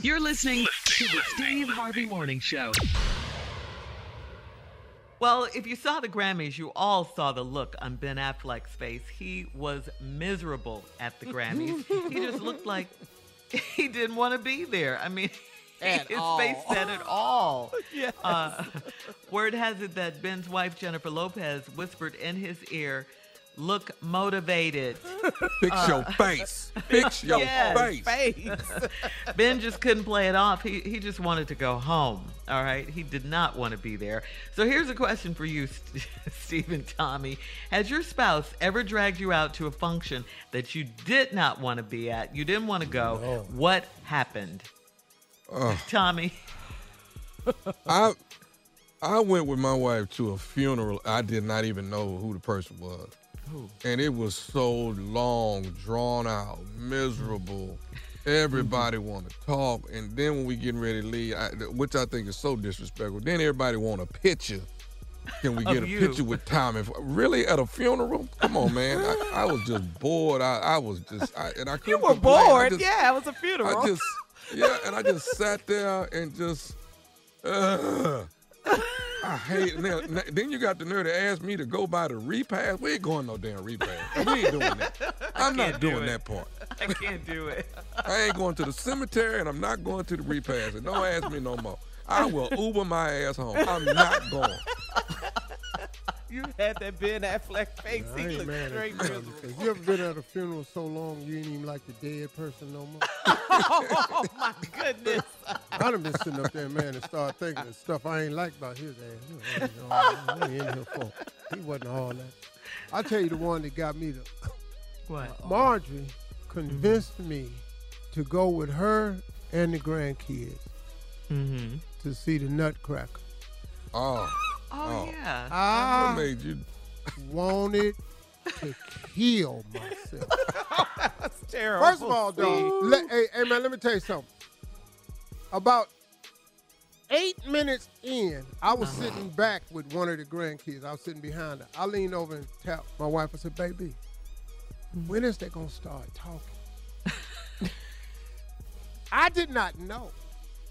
You're listening to the Steve Harvey Morning Show. Well, if you saw the Grammys, you all saw the look on Ben Affleck's face. He was miserable at the Grammys. he just looked like he didn't want to be there. I mean, At his all. face said it all. Yes. Uh, word has it that Ben's wife, Jennifer Lopez, whispered in his ear, Look motivated. Fix your face. Fix your Yes. face. Face. Ben just couldn't play it off. He he just wanted to go home. All right, he did not want to be there. So here's a question for you, St- Stephen Tommy: Has your spouse ever dragged you out to a function that you did not want to be at? You didn't want to go. What happened, Ugh. Tommy? I I went with my wife to a funeral. I did not even know who the person was. And it was so long, drawn out, miserable. Everybody mm-hmm. want to talk, and then when we getting ready to leave, I, which I think is so disrespectful, then everybody want a picture. Can we get a you. picture with Tommy? Really at a funeral? Come on, man! I, I was just bored. I, I was just, I, and I couldn't. You were complain. I bored. just- yeah, it was a funeral. I just, yeah, and I just sat there and just, uh, I hate. Now, then you got the nerve to ask me to go by the repast. We ain't going no damn repast. We ain't doing that. I'm not do doing it. that part. I can't do it. I ain't going to the cemetery and I'm not going to the repast. And don't ask me no more. I will Uber my ass home. I'm not going. you had that Ben Affleck face. I he ain't looked mad straight you. miserable. If you ever been at a funeral so long you ain't even like the dead person no more? oh my goodness. I done been sitting up there, man, and start thinking of stuff I ain't like about his ass. You know, What he in here for? He wasn't all that. I tell you the one that got me to What? Marjorie convinced me to go with her and the grandkids Mm-hmm. To see the Nutcracker. Oh, Oh, yeah. what I made you? wanted to kill myself. That's terrible. First of all, dog, let, hey, hey, man, let me tell you something. About eight minutes in, I was sitting back with one of the grandkids. I was sitting behind her. I leaned over and tapped my wife. I said, "Baby, when is they gonna start talking?" I did not know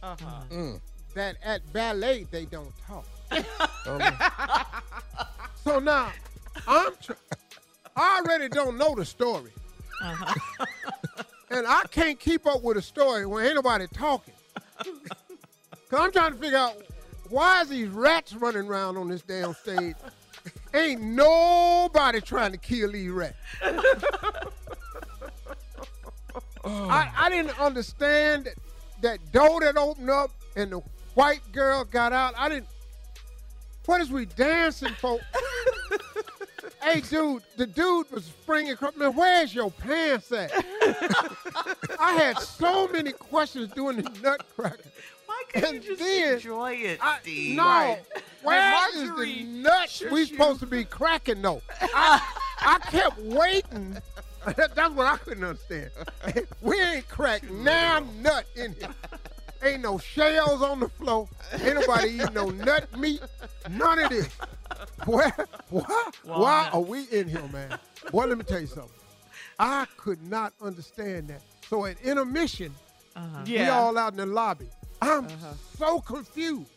Uh-huh. Mm. That at ballet they don't talk. So now I'm. Tr- I already don't know the story. Uh-huh. and I can't keep up with a story when ain't nobody talking. Cause I'm trying to figure out why is these rats running around on this damn stage? ain't nobody trying to kill these rats. I, I didn't understand that, that door that opened up and the white girl got out. I didn't. What is we dancing for? hey, dude, the dude was springing across. Man, where's your pants at? I had so many questions during the Nutcracker. Why couldn't And you just then enjoy it, I, Steve? no, where is Marjorie the nuts we supposed to be cracking though? I, I kept waiting. That's what I couldn't understand. we ain't cracked now nut in here. Ain't no shells on the floor. Ain't nobody eating no nut meat. None of this. Where, why, why are we in here, man? Boy, let me tell you something. I could not understand that. So at intermission, uh-huh. we Yeah. all out in the lobby. I'm uh-huh. so confused.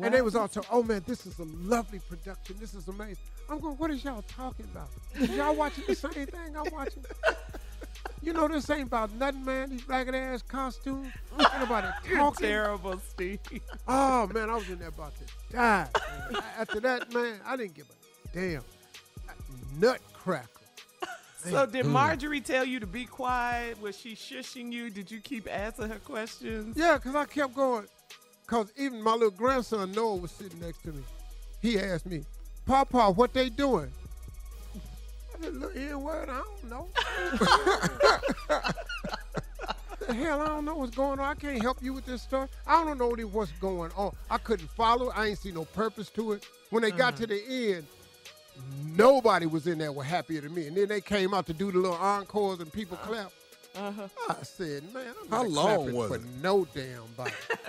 And they was all talking, oh man, this is a lovely production. This is amazing. I'm going, what is y'all talking about? Is y'all watching the same thing I'm watching? You know this ain't about nothing, man. These ragged ass costumes. Ain't nobody talking. terrible, Steve. Oh man, I was in there about to die. man. After that, man, I didn't give a damn. Nutcracker. So did. Marjorie tell you to be quiet? Was she shushing you? Did you keep asking her questions? Yeah, because I kept going. Because even my little grandson Noah was sitting next to me. He asked me, Papa, what they doing? I said, look, N word, I don't know. the hell, I don't know what's going on. I can't help you with this stuff. I don't know what's going on. I couldn't follow. I ain't see no purpose to it. When they got to the uh-huh. end, nobody was in there were happier than me. And then they came out to do the little encores and people uh-huh. clap. Uh-huh. I said, man, I'm How not long was for it? no damn body.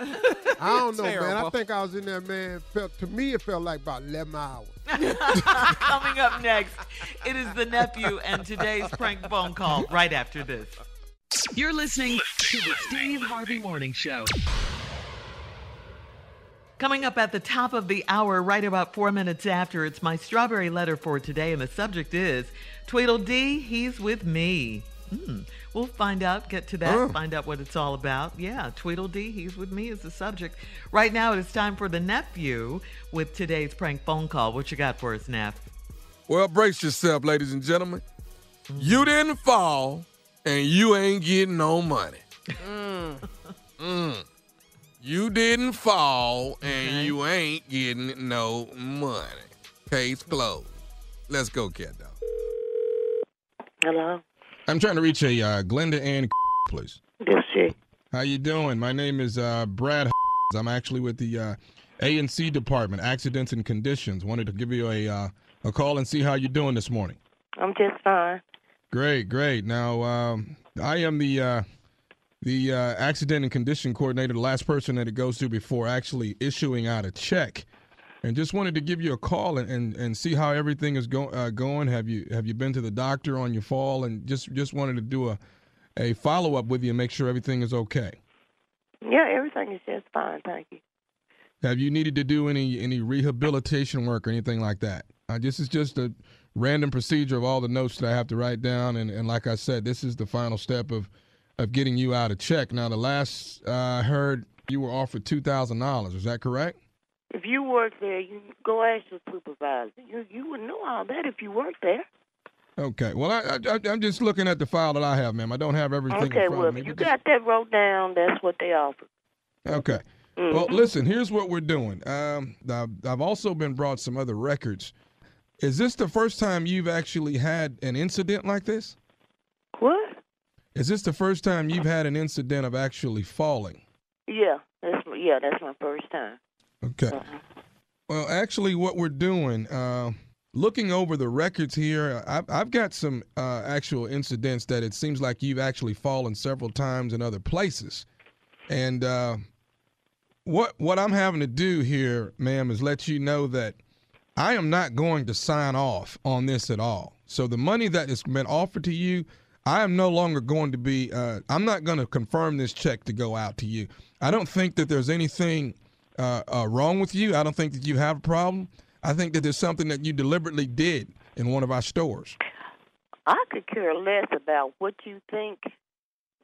I don't know, man. I think I was in there, man. Felt to me, it felt like about 11 hours. Coming up next, it is the nephew and today's prank phone call right after this. You're listening to the Steve Harvey Morning Show. Coming up at the top of the hour, right about four minutes after, it's my strawberry letter for today, and the subject is Tweedledee, he's with me. Hmm. We'll find out, get to that, Oh. find out what it's all about. Yeah, Tweedledee, he's with me is the subject. Right now, it is time for the nephew with today's prank phone call. What you got for us, Neff? Well, brace yourself, ladies and gentlemen. You didn't fall, and you ain't getting no money. Mm. You didn't fall, and Okay. you ain't getting no money. Case closed. Let's go, cat dog. Hello, I'm trying to reach a uh, Glenda Ann, please. this she. How you doing? My name is uh, Brad. I'm actually with the uh, A and C department, accidents and conditions. Wanted to give you a uh, a call and see how you're doing this morning. I'm just fine. Great, great. Now um, I am the uh, the uh, accident and condition coordinator, the last person that it goes to before actually issuing out a check. And just wanted to give you a call and, and, and see how everything is go, uh, going. Have you have you been to the doctor on your fall? And just just wanted to do a a follow up with you and make sure everything is okay. Yeah, everything is just fine. Thank you. Have you needed to do any any rehabilitation work or anything like that? Uh, this is just a random procedure of all the notes that I have to write down, and, and like I said, this is the final step of of getting you out of check. Now, the last uh, I heard, you were offered two thousand dollars. Is that correct? If you work there, you go ask your supervisor. You you would know all that if you worked there. Okay. Well, I, I I'm just looking at the file that I have, ma'am. I don't have everything okay, in front well, of me. if you got that wrote down, that's what they offer. Okay. Mhm. Well, listen. Here's what we're doing. Um, I've, I've also been brought some other records. Is this the first time you've actually had an incident like this? What? Is this the first time you've had an incident of actually falling? Yeah, that's yeah, that's my first time. Okay. Well, actually, what we're doing, uh, looking over the records here, I've, I've got some uh, actual incidents that it seems like you've actually fallen several times in other places. And uh, what what I'm having to do here, ma'am, is let you know that I am not going to sign off on this at all. So the money that has been offered to you, I am no longer going to be. Uh, I'm not going to confirm this check to go out to you. I don't think that there's anything uh, uh, wrong with you. I don't think that you have a problem. I think that there's something that you deliberately did in one of our stores. I could care less about what you think.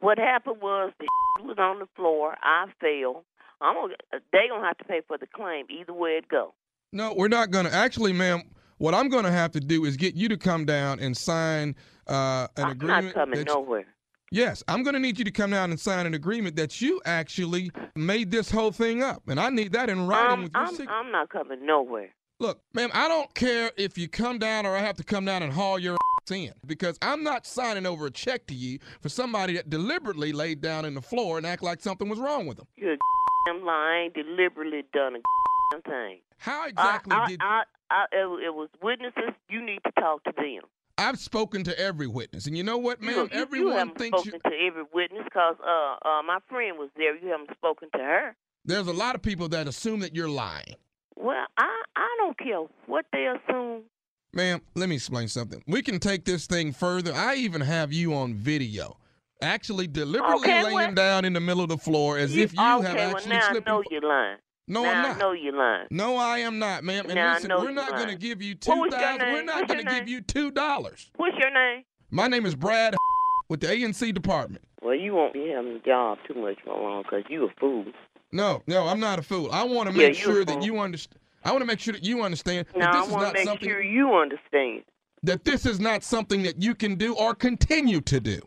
What happened was the was on the floor. I fell. I'm gonna. They gonna have to pay for the claim either way it go. No, we're not going to. Actually, ma'am, what I'm going to have to do is get you to come down and sign uh, an I'm agreement. not coming nowhere. Yes, I'm going to need you to come down and sign an agreement that you actually made this whole thing up, and I need that in writing I'm, with your I'm, signature. I'm not coming nowhere. Look, ma'am, I don't care if you come down or I have to come down and haul your ass in because I'm not signing over a check to you for somebody that deliberately laid down in the floor and act like something was wrong with them. You're a lying, deliberately done a damn thing. How exactly I, I, did I, I, it, it was witnesses. You need to talk to them. I've spoken to every witness, and you know what, You- ma'am? you, you Everyone haven't thinks you. spoken to every witness because uh, uh, my friend was there. You haven't spoken to her. There's a lot of people that assume that you're lying. Well, I, I don't care what they assume. Ma'am, let me explain something. We can take this thing further. I even have you on video. Actually, deliberately Okay, laying well- down in the middle of the floor as You- if you okay, have well, actually now I slipped. know and fa- you're lying. No, now I'm I not. know you're lying. No, I am not, ma'am. And Now I listen, know we're not going to give you What was two. We're not going to give you two dollars. What's your name? My name is Brad. with the ANC department. Well, you won't be having a job too much for long because you a fool. No, no, I'm not a fool. I want to make you a sure that you understand. I want to make sure that you understand Now that I this is want not to make something sure you understand. that this is not something that you can do or continue to do.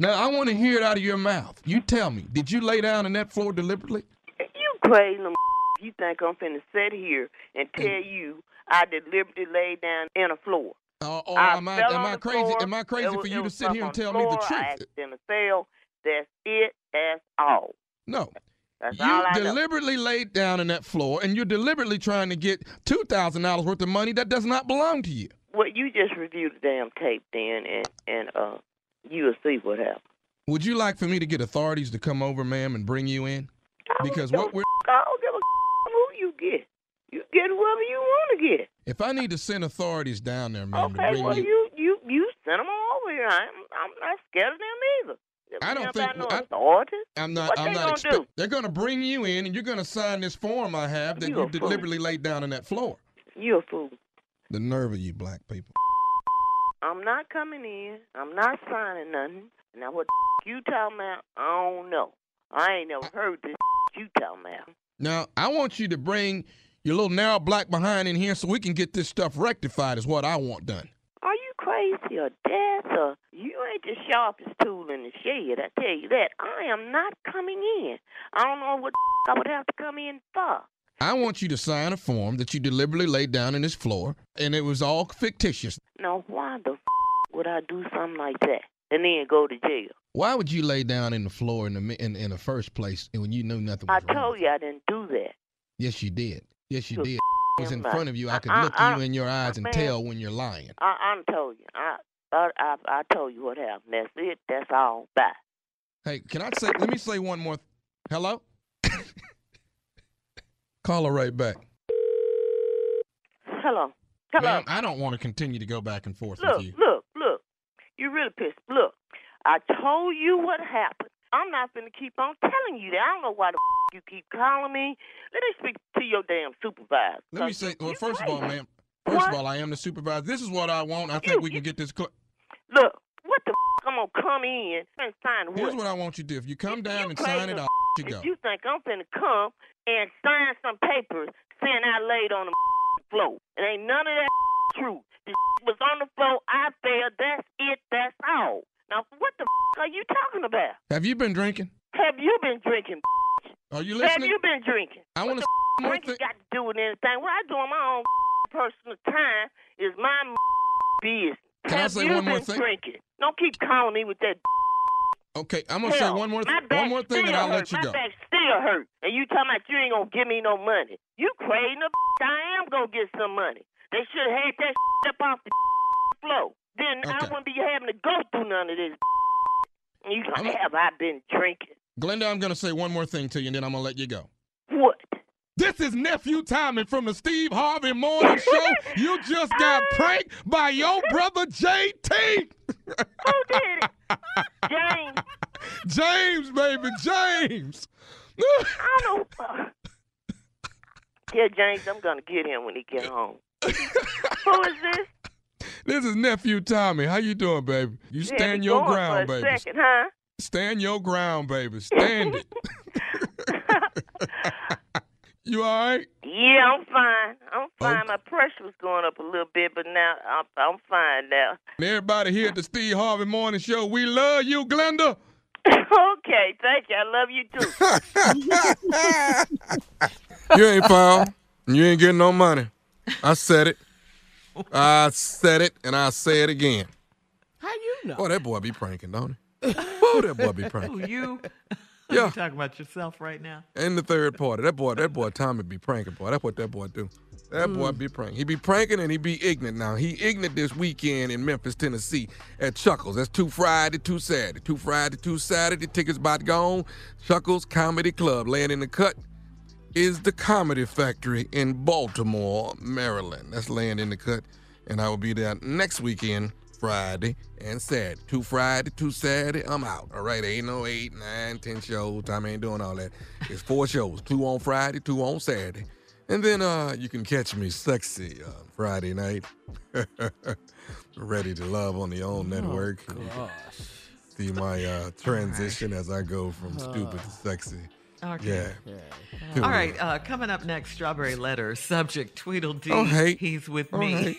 Now, I want to hear it out of your mouth. You tell me, did you lay down on that floor deliberately? You crazy little You think I'm finna sit here and tell you I deliberately laid down in a floor? Uh, or I am I am I crazy? floor. Am I crazy It for you to sit here and tell on me the truth? I accidentally fell. That's it. That's all. No. That's You I know. deliberately laid down in that floor, and you're deliberately trying to get two thousand dollars worth of money that does not belong to you. Well, you just review the damn tape then, and and uh, you'll see what happens. Would you like for me to get authorities to come over, ma'am, and bring you in? Because what we're I don't give a who you get. You get whoever you want to get. if I need to send authorities down there, to Okay, bring well you, you you you send them over here. I'm I'm not scared of them either. I don't think no I- authorities. I'm not. What I'm they not. gonna expect- do? They're going to bring you in, and you're going to sign this form I have that You you, fool. deliberately laid down on that floor. You a fool. The nerve of you, black people. I'm not coming in. I'm not signing nothing. Now what the you talking about? I don't know. I ain't never heard this you talking about. Now, I want you to bring your little narrow black behind in here so we can get this stuff rectified. Is what I want done. Are you crazy or deaf or you ain't the sharpest tool in the shed? I tell you that. I am not coming in. I don't know what I would have to come in for. I want you to sign a form that you deliberately laid down on this floor, and it was all fictitious. Now why the f- would I do something like that and then go to jail? Why would you lay down in the floor in the in, in the first place when you knew nothing I was wrong? told you I didn't do that. Yes, you did. Yes, you did. It was in front of you. I could I- look I- you in your eyes and man. tell when you're lying. I I told you. I I I, I told you what happened. That's it. That's all. Bye. Hey, can I say? Let me say one more. Hello. Call her right back. Hello. Hello. Ma'am, I don't want to continue to go back and forth Look, with you. look. You really pissed. Look, I told you what happened. I'm not going to keep on telling you that. I don't know why the you keep calling me. Let me speak to your damn supervisor. Let me say. Well, you first of all, crazy. ma'am. First What? of all, I am the supervisor. This is what I want. I think we can get this. Cl- Look, what the I'm going to come in and sign Here's what? what I want you to do. If you come down and sign it, I'll you If you think I'm gonna come and sign some papers saying I laid on the floor, it ain't none of that true. Was on the floor. I fell. That's it. That's all. Now, what the are you talking about? Have you been drinking? Have you been drinking? Are you listening? Have you been drinking? I want to. Drinking got to do with anything? What I do on my own personal time is my business. Can I Have say you one more been thing? drinking? Don't keep calling me with that. Okay, I'm gonna say one more. my Th- one more thing, and I'll let hurt. you my go. back still hurt, and you talking about you ain't gonna give me no money. You crazy? The I am gonna get some money. They should have had that up off the floor. Then I wouldn't be having to go through none of this. You I'm- have I been drinking? Glenda, I'm gonna say one more thing to you, and then I'm gonna let you go. What? This is nephew Tommy from the Steve Harvey Morning Show. you just got ah. pranked by your brother JT. Who did it? James. James, baby, James. I don't know. Yeah, James, I'm gonna get him when he get home. Who is this? This is nephew Tommy. How you doing, baby? You Yeah, stand your ground, baby. Second, huh? Stand your ground, baby. Stand it. you all right? Yeah, I'm fine. I'm fine. My pressure was going up a little bit, but now I'm I'm fine now. And everybody here at the Steve Harvey Morning Show, we love you, Glenda. okay, thank you. I love you too. You ain't found. You ain't getting no money. I said it. I said it, and I say it again. How you know? Oh, that boy be pranking, don't he? Boy, that boy be pranking. Who you? Yeah. You talking about yourself right now? And the third party, that boy, that boy Tommy be pranking, boy. That's what that boy do. That boy Mm. be pranking. He be pranking and he be ignorant now. He ignorant this weekend in Memphis, Tennessee at Chuckles. That's two Friday, two Saturday. Two Friday, two Saturday. The tickets about gone. Chuckles Comedy Club. Laying in the cut is the Comedy Factory in Baltimore, Maryland. That's laying in the cut. And I will be there next weekend, Friday and Saturday. Two Friday, two Saturday. I'm out. All right. Ain't no eight, nine, ten shows. Time ain't doing all that. It's four shows. Two on Friday, two on Saturday. And then uh, you can catch me sexy uh, Friday night. Ready to love on the own network. See my uh, transition as I go from stupid to sexy. Okay. Yeah. All right, uh, coming up next, Strawberry Letter, subject Tweedledee. Oh, hate. He's with Oh, me. hate.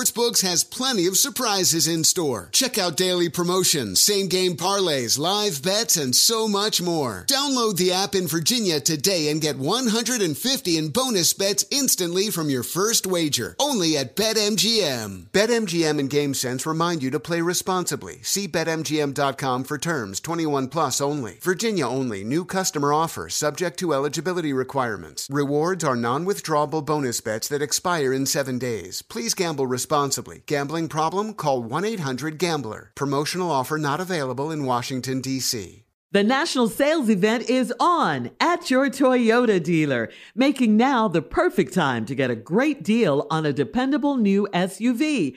sportsbooks has plenty of surprises in store. Check out daily promotions, same game parlays, live bets, and so much more. Download the app in Virginia today and get 150 in bonus bets instantly from your first wager. Only at BetMGM. BetMGM and GameSense remind you to play responsibly. See BetMGM.com for terms 21 plus only. Virginia only. New customer offer subject to eligibility requirements. Rewards are non withdrawable bonus bets that expire in seven days. Please gamble responsibly. Gambling problem? Call 1 800 Gambler. Promotional offer not available in Washington, D.C. The national sales event is on at your Toyota dealer, making now the perfect time to get a great deal on a dependable new SUV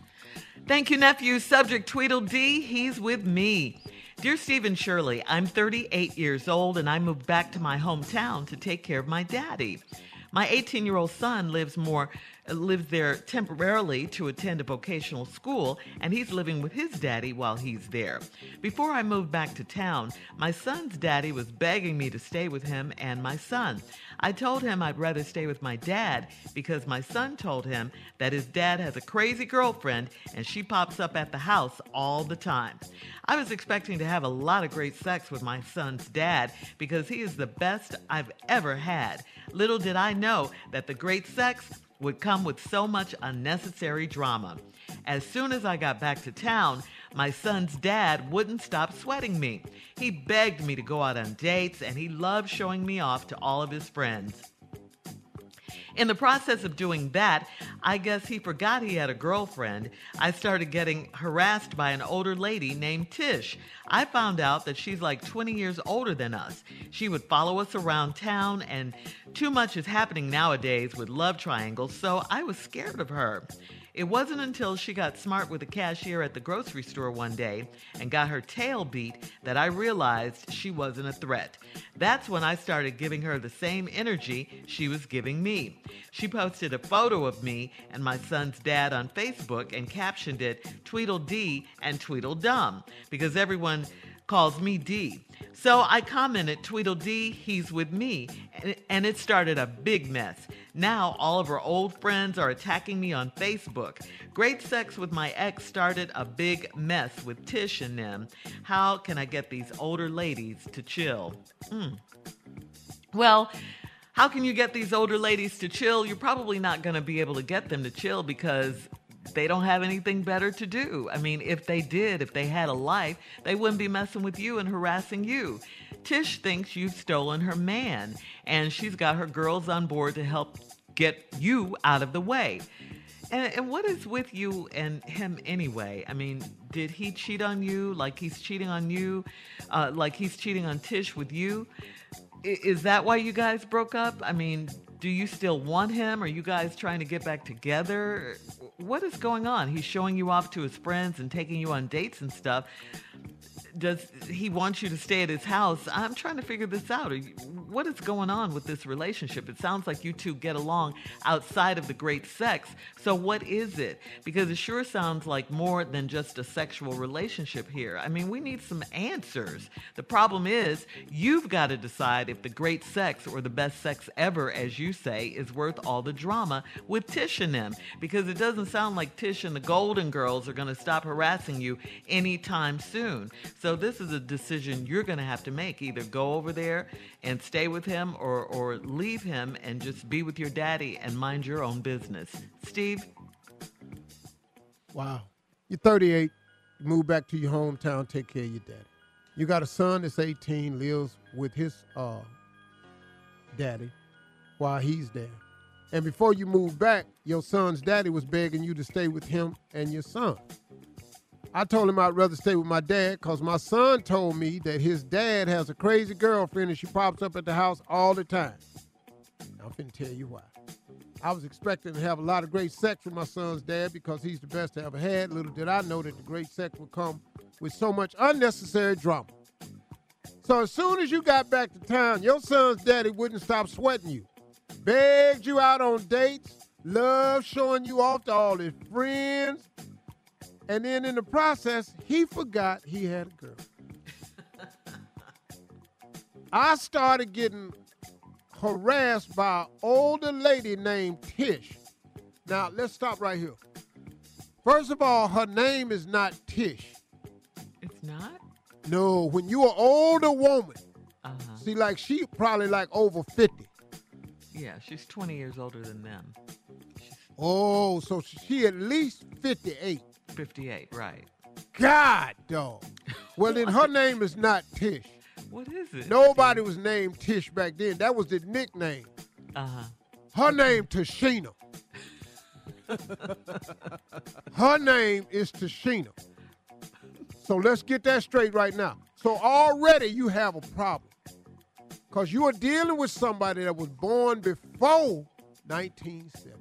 Thank you, nephew. Subject Tweedledee, he's with me. Dear Stephen Shirley, I'm 38 years old and I moved back to my hometown to take care of my daddy. My 18 year old son lives more lives there temporarily to attend a vocational school and he's living with his daddy while he's there. Before I moved back to town, my son's daddy was begging me to stay with him and my son. I told him I'd rather stay with my dad because my son told him that his dad has a crazy girlfriend and she pops up at the house all the time. I was expecting to have a lot of great sex with my son's dad because he is the best I've ever had. Little did I know that the great sex would come with so much unnecessary drama. As soon as I got back to town, my son's dad wouldn't stop sweating me. He begged me to go out on dates and he loved showing me off to all of his friends. In the process of doing that, I guess he forgot he had a girlfriend. I started getting harassed by an older lady named Tish. I found out that she's like 20 years older than us. She would follow us around town, and too much is happening nowadays with love triangles, so I was scared of her. It wasn't until she got smart with the cashier at the grocery store one day and got her tail beat that I realized she wasn't a threat. That's when I started giving her the same energy she was giving me. She posted a photo of me and my son's dad on Facebook and captioned it Tweedledee and Tweedledum because everyone calls me D. So I commented, Tweedledee, he's with me. And it started a big mess. Now all of her old friends are attacking me on Facebook. Great sex with my ex started a big mess with Tish and them. How can I get these older ladies to chill? Mm. Well, how can you get these older ladies to chill? You're probably not going to be able to get them to chill because they don't have anything better to do. I mean, if they did, if they had a life, they wouldn't be messing with you and harassing you. Tish thinks you've stolen her man, and she's got her girls on board to help get you out of the way. And, and what is with you and him anyway? I mean, did he cheat on you like he's cheating on you, uh, like he's cheating on Tish with you? Is that why you guys broke up? I mean, do you still want him? Are you guys trying to get back together? What is going on? He's showing you off to his friends and taking you on dates and stuff. Does he want you to stay at his house? I'm trying to figure this out. You- What is going on with this relationship? It sounds like you two get along outside of the great sex. So, what is it? Because it sure sounds like more than just a sexual relationship here. I mean, we need some answers. The problem is, you've got to decide if the great sex or the best sex ever, as you say, is worth all the drama with Tish and them. Because it doesn't sound like Tish and the Golden Girls are going to stop harassing you anytime soon. So, this is a decision you're going to have to make. Either go over there and stay with him or, or leave him and just be with your daddy and mind your own business. Steve? Wow. You're 38, move back to your hometown, take care of your daddy. You got a son that's 18, lives with his uh, daddy while he's there. And before you move back, your son's daddy was begging you to stay with him and your son. I told him I'd rather stay with my dad because my son told me that his dad has a crazy girlfriend and she pops up at the house all the time. I'm finna tell you why. I was expecting to have a lot of great sex with my son's dad because he's the best I ever had. Little did I know that the great sex would come with so much unnecessary drama. So as soon as you got back to town, your son's daddy wouldn't stop sweating you. Begged you out on dates, loved showing you off to all his friends. And then in the process, he forgot he had a girl. I started getting harassed by an older lady named Tish. Now, let's stop right here. First of all, her name is not Tish. It's not? No, when you're an older woman, Uh-huh. see, like she probably like over 50. Yeah, she's 20 years older than them. Oh, so she at least 58. 58, right. God, dog. Well, then her name is not Tish. What is it? Nobody was named Tish back then. That was the nickname. Uh-huh. Her name Tashina. Her name is Tashina. So let's get that straight right now. So already you have a problem. Because you are dealing with somebody that was born before 1970.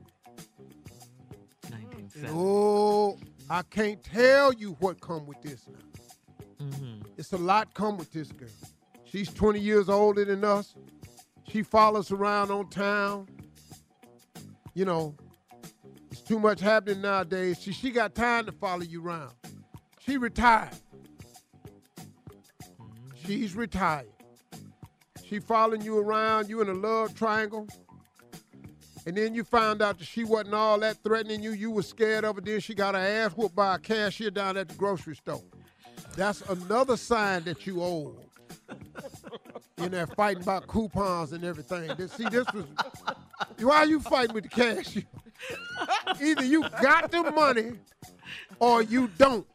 1970. Oh, I can't tell you what come with this now. Mm-hmm. It's a lot come with this girl. She's 20 years older than us. She follows around on town. You know, it's too much happening nowadays. She, she got time to follow you around. She retired. She's retired. She following you around, you in a love triangle. And then you found out that she wasn't all that threatening you. You were scared of her. Then she got her ass whooped by a cashier down at the grocery store. That's another sign that you old. In there fighting about coupons and everything. See, this was why are you fighting with the cashier? Either you got the money or you don't.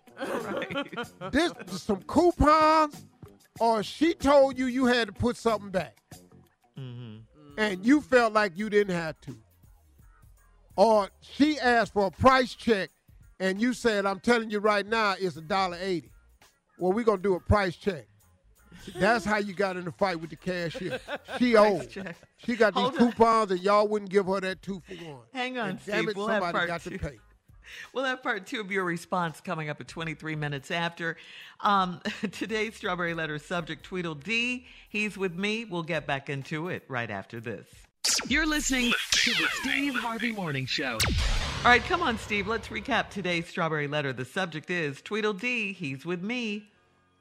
This some coupons, or she told you you had to put something back, mm-hmm. And you felt like you didn't have to, or she asked for a price check, and you said, "I'm telling you right now, it's a dollar eighty. Well, we're gonna do a price check. That's how you got in the fight with the cashier. She old. check. She got these Hold on. coupons, and y'all wouldn't give her that two for one. Hang on, And Steve. damn it, we'll have somebody got two. to pay. We'll have part two of your response coming up at 23 minutes after. Um, today's Strawberry Letter subject, Tweedledee. He's with me. We'll get back into it right after this. You're listening to the Steve Harvey Morning Show. All right, come on, Steve. Let's recap today's Strawberry Letter. The subject is Tweedledee. He's with me.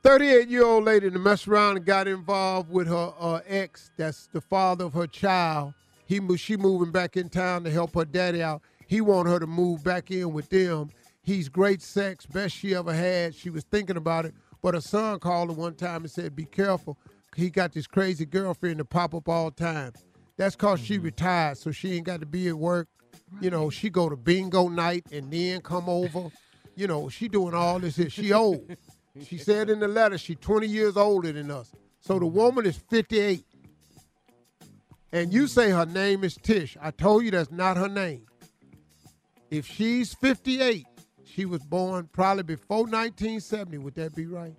38 year old lady to mess around and got involved with her uh, ex, that's the father of her child. He She moving back in town to help her daddy out. He want her to move back in with them. He's great sex, best she ever had. She was thinking about it, but her son called her one time and said, Be careful. He got this crazy girlfriend to pop up all the time. That's because she mm-hmm. retired, so she ain't got to be at work. You know, she go to bingo night and then come over. You know, she doing all this. here. She old. She said in the letter she 20 years older than us. So the mm-hmm. woman is 58. And you say her name is Tish. I told you that's not her name. If she's 58, she was born probably before 1970. Would that be right?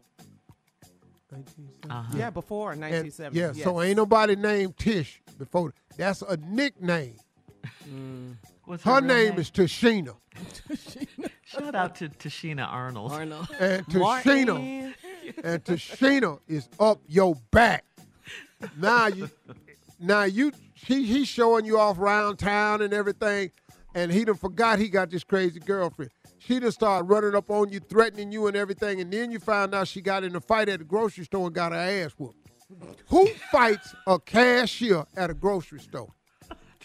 1970. Uh-huh. Yeah, before And- 1970. yeah, yes. so ain't nobody named Tish before. That's a nickname. Mm. What's Her real name is Tashina. Shout out to Tashina Arnold. Arnold. And Tashina, and Tashina is up your back. Now you, now you, he he's showing you off around town and everything, and he done forgot he got this crazy girlfriend. She done started running up on you, threatening you and everything, and then you found out she got in a fight at the grocery store and got her ass whooped. Who fights a cashier at a grocery store?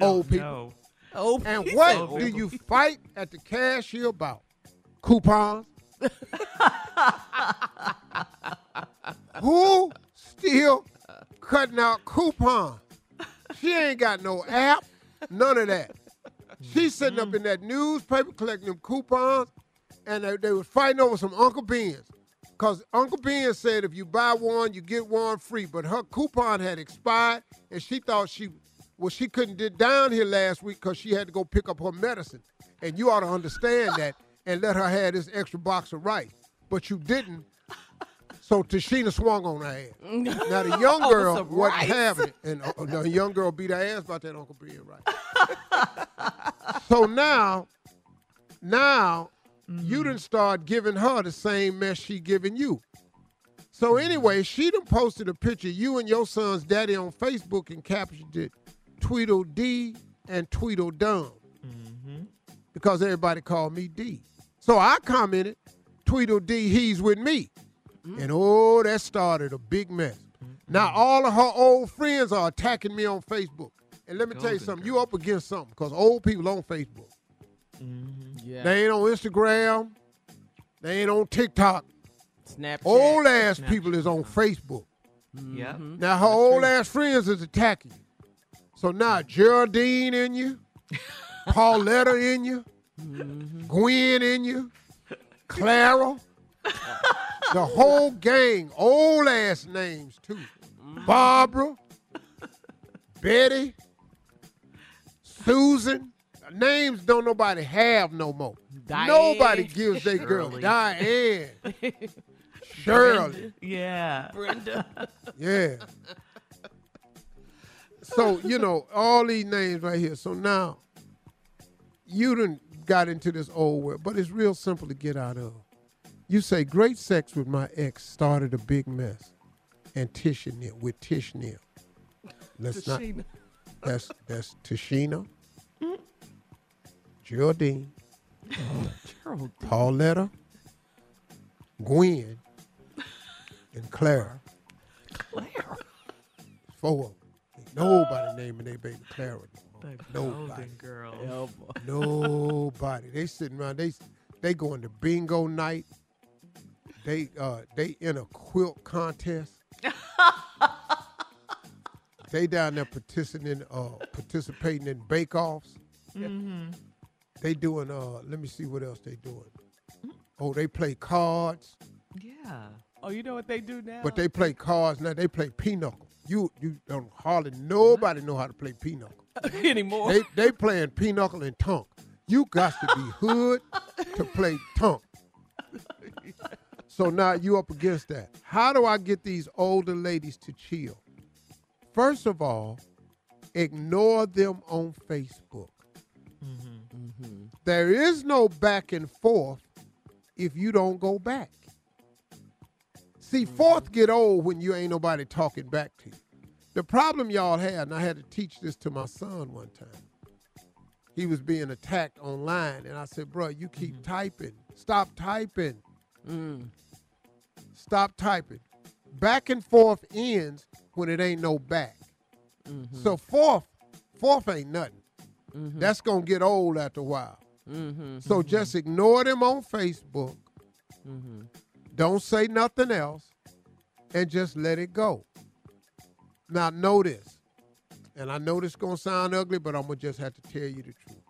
Old people. No. Oh, And he what said do you fight at the cashier about? Coupons? Who still cutting out coupons? She ain't got no app, none of that. She's sitting up in that newspaper collecting them coupons, and they, they was fighting over some Uncle Ben's. Because Uncle Ben said if you buy one, you get one free. But her coupon had expired, and she thought she, well, she couldn't get down here last week because she had to go pick up her medicine. And you ought to understand that and let her have this extra box of rice. But you didn't. So Tashina swung on her ass. Now the young girl some wasn't rice. having it, and uh, the young girl beat her ass about that Uncle Ben rice. so now, now you mm. done start giving her the same mess she giving you. So anyway, mm. she done posted a picture you and your son's daddy on Facebook and captioned it Tweedledee and Tweedledum mm-hmm. because everybody called me D. So I commented, Tweedledee, he's with me. Mm. And oh, that started a big mess. Now all of her old friends are attacking me on Facebook. And let me tell you something, you up against something because old people on Facebook. Yeah. They ain't on Instagram. They ain't on TikTok. Snapchat. Old ass people is on Facebook. Yeah. Now her old ass friends is attacking you. So now Geraldine in you, Pauletta in you, Gwen in you, Clara, the whole gang, old ass names too. Barbara, Betty, Susan. Names don't nobody have no more. Diane. Nobody gives their girl Shirley. Diane, Shirley. Yeah. Brenda. Yeah. So, you know, all these names right here. So now you done got into this old world, but it's real simple to get out of. You say, great sex with my ex started a big mess. And Tish in there, with Tish near. Let's not. That's that's Tashina, Geraldine, Gerald. Pauletta, Gwen, and Clara. Claire. Four of them. Ain't nobody naming their baby Clara no. The Nobody. Oh. Nobody. They sitting around. They they going to bingo night. They uh they in a quilt contest. They down there participating in uh participating in bake offs. Mm-hmm. They doing uh let me see what else they doing. Oh, they play cards, Yeah. Oh, you know what they do now? but they play cards now. They play pinochle. You you don't hardly nobody know how to play pinochle. Anymore. They they playing pinochle and tonk. You got to be hood to play tonk. So now you up against that. How do I get these older ladies to chill? First of all, ignore them on Facebook. Mm-hmm. Mm-hmm. There is no back and forth if you don't go back. See, mm-hmm. fourth get old when you ain't nobody talking back to you. The problem y'all had, and I had to teach this to my son one time. He was being attacked online, and I said, "Bro, you keep typing. Stop typing. Mm. Stop typing. Back and forth ends when it ain't no back. So fourth, fourth ain't nothing. That's gonna get old after a while. So just ignore them on Facebook. Don't say nothing else, and just let it go. Now know this, and I know this gonna sound ugly, but I'm gonna just have to tell you the truth.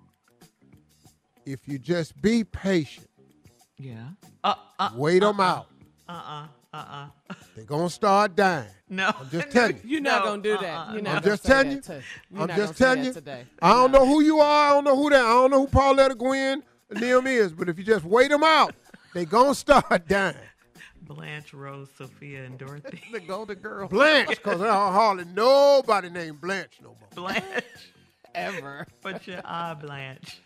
If you just be patient, Yeah. Uh, uh, wait them out. Uh, uh, uh, uh. They're going to start dying. No. I'm just telling you. You're not gonna do that. uh-uh. You're not I'm just telling you. to- I'm just telling you. Today. I don't know who you are. I don't know who that. I don't know who Pauletta Gwynn and them is. But if you just wait them out, they gonna start dying. Blanche, Rose, Sophia, and Dorothy. the Golden Girl. Blanche, because there's hardly nobody named Blanche no more. Blanche. Ever. But you are Blanche.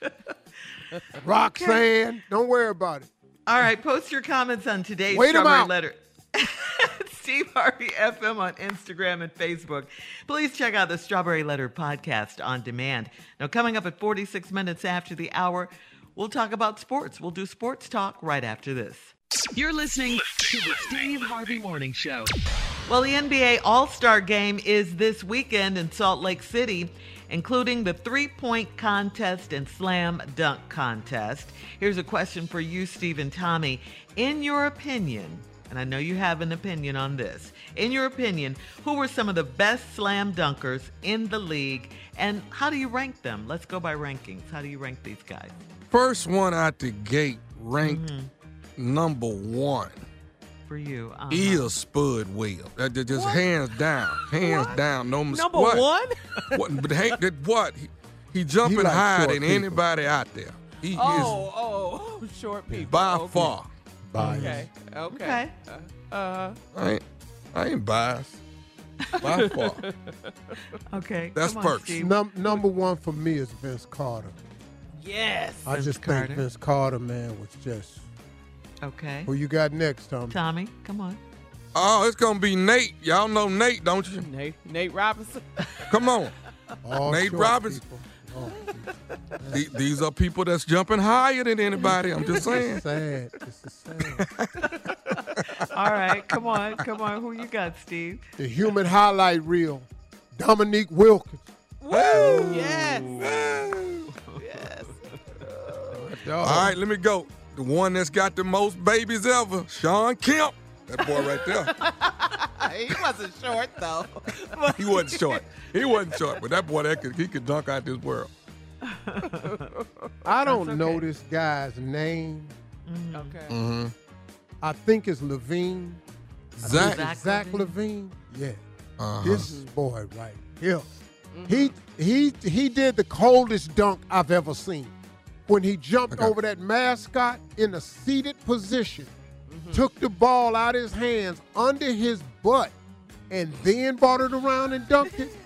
Roxanne, don't worry about it. All right, post your comments on today's Wait 'em Strawberry. Letter. Steve Harvey FM on Instagram and Facebook. Please check out the Strawberry Letter podcast on demand. Now, coming up at 46 minutes after the hour, we'll talk about sports. We'll do sports talk right after this. You're listening to the Steve Harvey Morning Show. Well, the NBA All Star game is this weekend in Salt Lake City, including the three point contest and slam dunk contest. Here's a question for you, Steve and Tommy. In your opinion, and I know you have an opinion on this, in your opinion, who were some of the best slam dunkers in the league, and how do you rank them? Let's go by rankings. How do you rank these guys? First one out the gate ranked Mm-hmm. number one For you, uh is Spud Webb. That, that just hands down, hands down. No mis- Number what? one? What? But hey, that what? He, he jumping like higher than people. anybody out there. He Oh, oh, short is people. by okay. far. Okay. Okay. Okay. Uh, uh, I ain't, I ain't biased. By far. Okay. That's come on, perks. Steve. Num- number one for me is Vince Carter. yes. I Vince just Carter. think Vince Carter, man, was just. Okay. Who you got next, Tom? Tommy, come on. Oh, it's gonna be Nate. Y'all know Nate, don't you? Nate, Nate Robinson. Come on. All Nate Robinson. people. Oh, The- These are people that's jumping higher than anybody. I'm just saying. sad. This is sad. All right, come on, come on. Who you got, Steve? the human highlight reel, Dominique Wilkins. Woo! Yes. yes. All right, let me go. The one that's got the most babies ever, Shawn Kemp. That boy right there. he wasn't short though. He wasn't short. He wasn't short, but that boy that could, he could dunk out this world. I don't That's know this guy's name. Okay. Mm-hmm. I think it's LaVine. Zach. Zach Zach LaVine? LaVine. Yeah. Uh-huh. This is boy right here. He he he did the coldest dunk I've ever seen. When he jumped Okay. over that mascot in a seated position, took the ball out of his hands under his butt, and then brought it around and dunked it.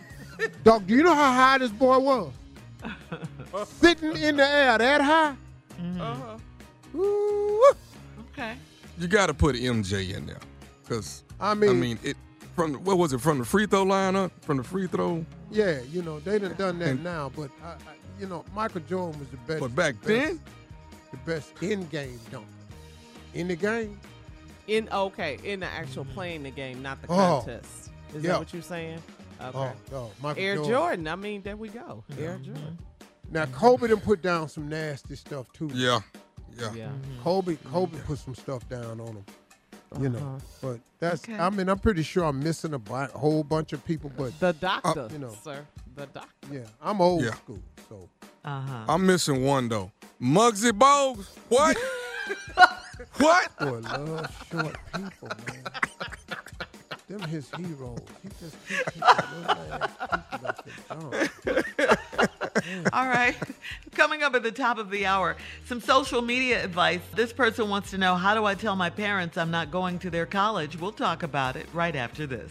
Dog, do you know how high this boy was? Sitting in the air that high. Uh-huh. Ooh. Okay. You got to put MJ in there, because I mean, I mean, mean it. From the- what was it? From the free throw line up, from the free throw. yeah, you know they done done that And- now, but I, I, you know Michael Jordan was the best. But back best- then, the best in-game dunker. In the game, In okay, in the actual playing the game, not the Oh. contest. Is Yeah. that what you're saying? Okay. oh, no, Michael Air Jordan. Jordan. I mean, there we go. Air Jordan. Now Kobe done put down some nasty stuff too. yeah, yeah. Yeah. Kobe, Kobe put some stuff down on him. You know, Uh-huh. but that's. Okay. I mean, I'm pretty sure I'm missing a bu- whole bunch of people, but The doctor, you know. sir. The doctor. yeah, I'm old Yeah. school, so Uh huh. I'm missing one though. Muggsy Bogues. What? what? boy love short people, man. Them his heroes. He just keep picking little ass people up and down. All right. Coming up at the top of the hour, some social media advice. This person wants to know how do I tell my parents I'm not going to their college? We'll talk about it right after this.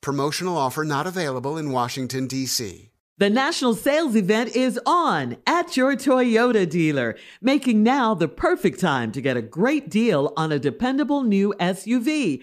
Promotional offer not available in Washington, D.C. The national sales event is on at your Toyota dealer, making now the perfect time to get a great deal on a dependable new SUV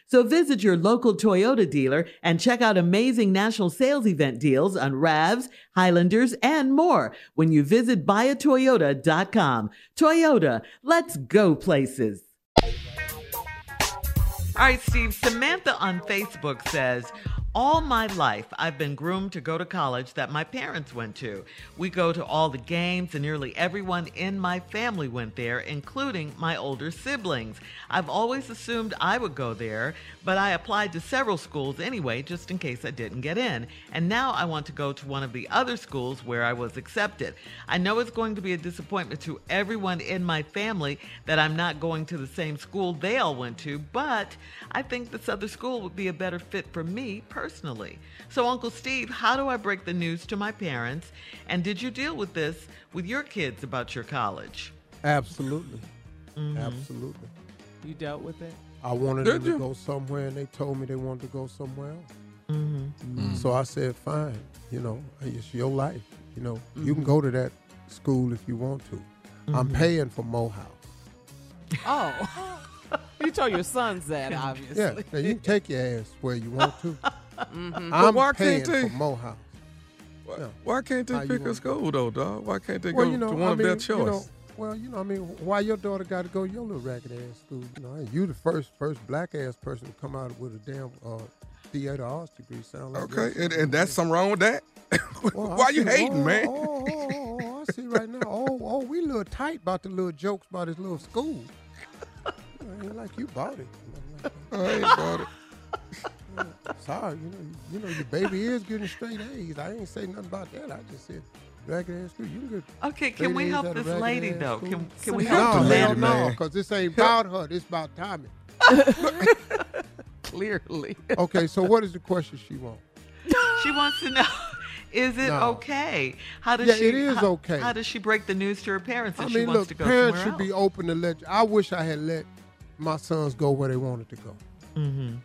So visit your local Toyota dealer and check out amazing national sales event deals on RAVs, Highlanders, and more when you visit buyatoyota.com. Toyota, let's go places. All right, Steve. Samantha on Facebook says, all my life, I've been groomed to go to college that my parents went to. We go to all the games, and nearly everyone in my family went there, including my older siblings. I've always assumed I would go there, but I applied to several schools anyway, just in case I didn't get in. And now I want to go to one of the other schools where I was accepted. I know it's going to be a disappointment to everyone in my family that I'm not going to the same school they all went to, but I think this other school would be a better fit for me personally. So, Uncle Steve, how do I break the news to my parents? And did you deal with this with your kids about your college? Absolutely. Mhm. Absolutely. You dealt with it? I wanted Did them to go somewhere, and they told me they wanted to go somewhere else. Mm-hmm. So I said, fine. You know, it's your life. You know, you can Mhm. go to that school if you want to. I'm Mhm. paying for Morehouse. Oh. you told your sons that, obviously. Yeah, now you can take your ass where you want to. Mhm. But I'm why paying can't they- for. Why, Yeah. why can't they How pick a school though, dog? Why can't they well, go you know, to one I of mean, their you choice? know, well, you know, I mean, why your daughter got to go your little ragged ass school? You know, you the first first black ass person to come out with a damn uh, theater arts degree. Sound like okay, and, and that's something wrong with that. Well, I why you see- hating, oh, man? Oh, oh, oh, oh, I see right now. Oh, oh, we little tight about the little jokes about this little school. Like you bought it. I ain't bought it. Sorry, you know, you know, your baby is getting straight A's. I ain't say nothing about that. I just said ragged ass school. You can get Okay, can we A's help this lady, ass though? school. Can- can we no, help the lady, no, man? because this ain't about her. This about Tommy. Clearly. Okay, so what is the question she wants? She wants to know. Is it No. okay? How does Yeah, she? it is how, okay. How does she break the news to her parents if I she mean, wants look, to go parents somewhere should be open to let. I wish I had let my sons go where they wanted to go. Mm-hmm.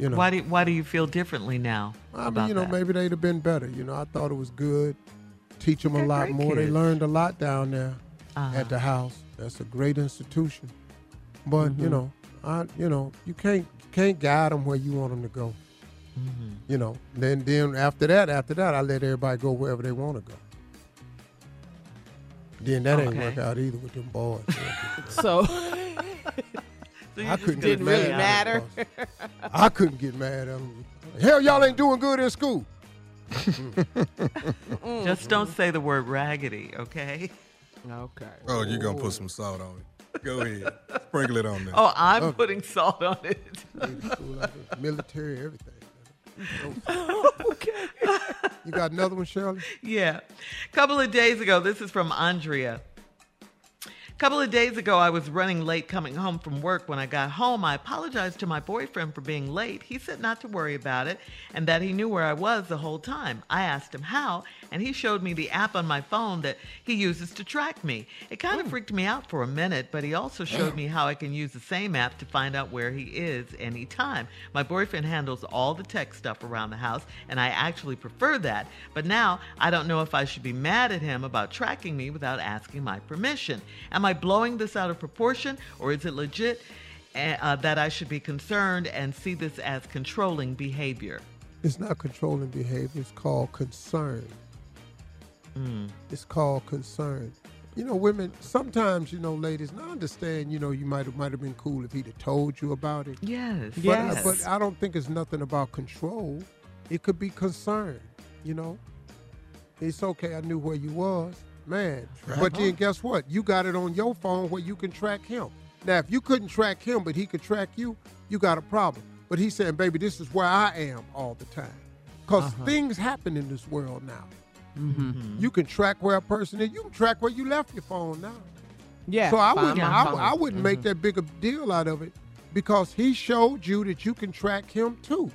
You know. Why do Why do you feel differently now I mean, you know, that? maybe they'd have been better. You know, I thought it was good. Teach them Okay, a lot great more. They learned a lot down there Uh-huh. at the house. That's a great institution. But you Mhm. know, I you know, you can't can't guide them where you want them to go. Mhm. You know, then then after that, after that, I let everybody go wherever they want to go. Then that ain't Okay. work out either with them boys. So, So I couldn't got get didn't mad really at matter. them because I couldn't get mad at them. Hell, y'all ain't doing good in school. Just don't say the word raggedy, okay? Okay. Oh, you're gonna put some salt on it? Go ahead, sprinkle it on there. Oh, I'm Okay. putting salt on it. School like this, military, everything. okay. You got another one, Shirley? Yeah. A couple of days ago, this is from Andrea. Couple of days ago, I was running late coming home from work. When I got home, I apologized to my boyfriend for being late. He said not to worry about it and that he knew where I was the whole time. I asked him how, and he showed me the app on my phone that he uses to track me. It kind of hmm. freaked me out for a minute, but he also showed me how I can use the same app to find out where he is anytime. My boyfriend handles all the tech stuff around the house, and I actually prefer that. But now I don't know if I should be mad at him about tracking me without asking my permission. Am I blowing this out of proportion, or is it legit uh, that I should be concerned and see this as controlling behavior? It's not controlling behavior. It's called concern. Mm. It's called concern. You know, women. Sometimes, you know, ladies. And I understand. You know, you might have might have been cool if he'd have told you about it. Yes. But, yes. but I don't think it's nothing about control. It could be concern. You know, it's okay. I knew where you was, man. But then guess what? You got it on your phone where you can track him. Now, if you couldn't track him, but he could track you, you got a problem. But he's saying, baby, this is where I am all the time. Because Uh-huh. things happen in this world now. Mm-hmm. You can track where a person is. You can track where you left your phone now. Yeah. So I wouldn't, I. I wouldn't make Mhm. that big a deal out of it because he showed you that you can track him too.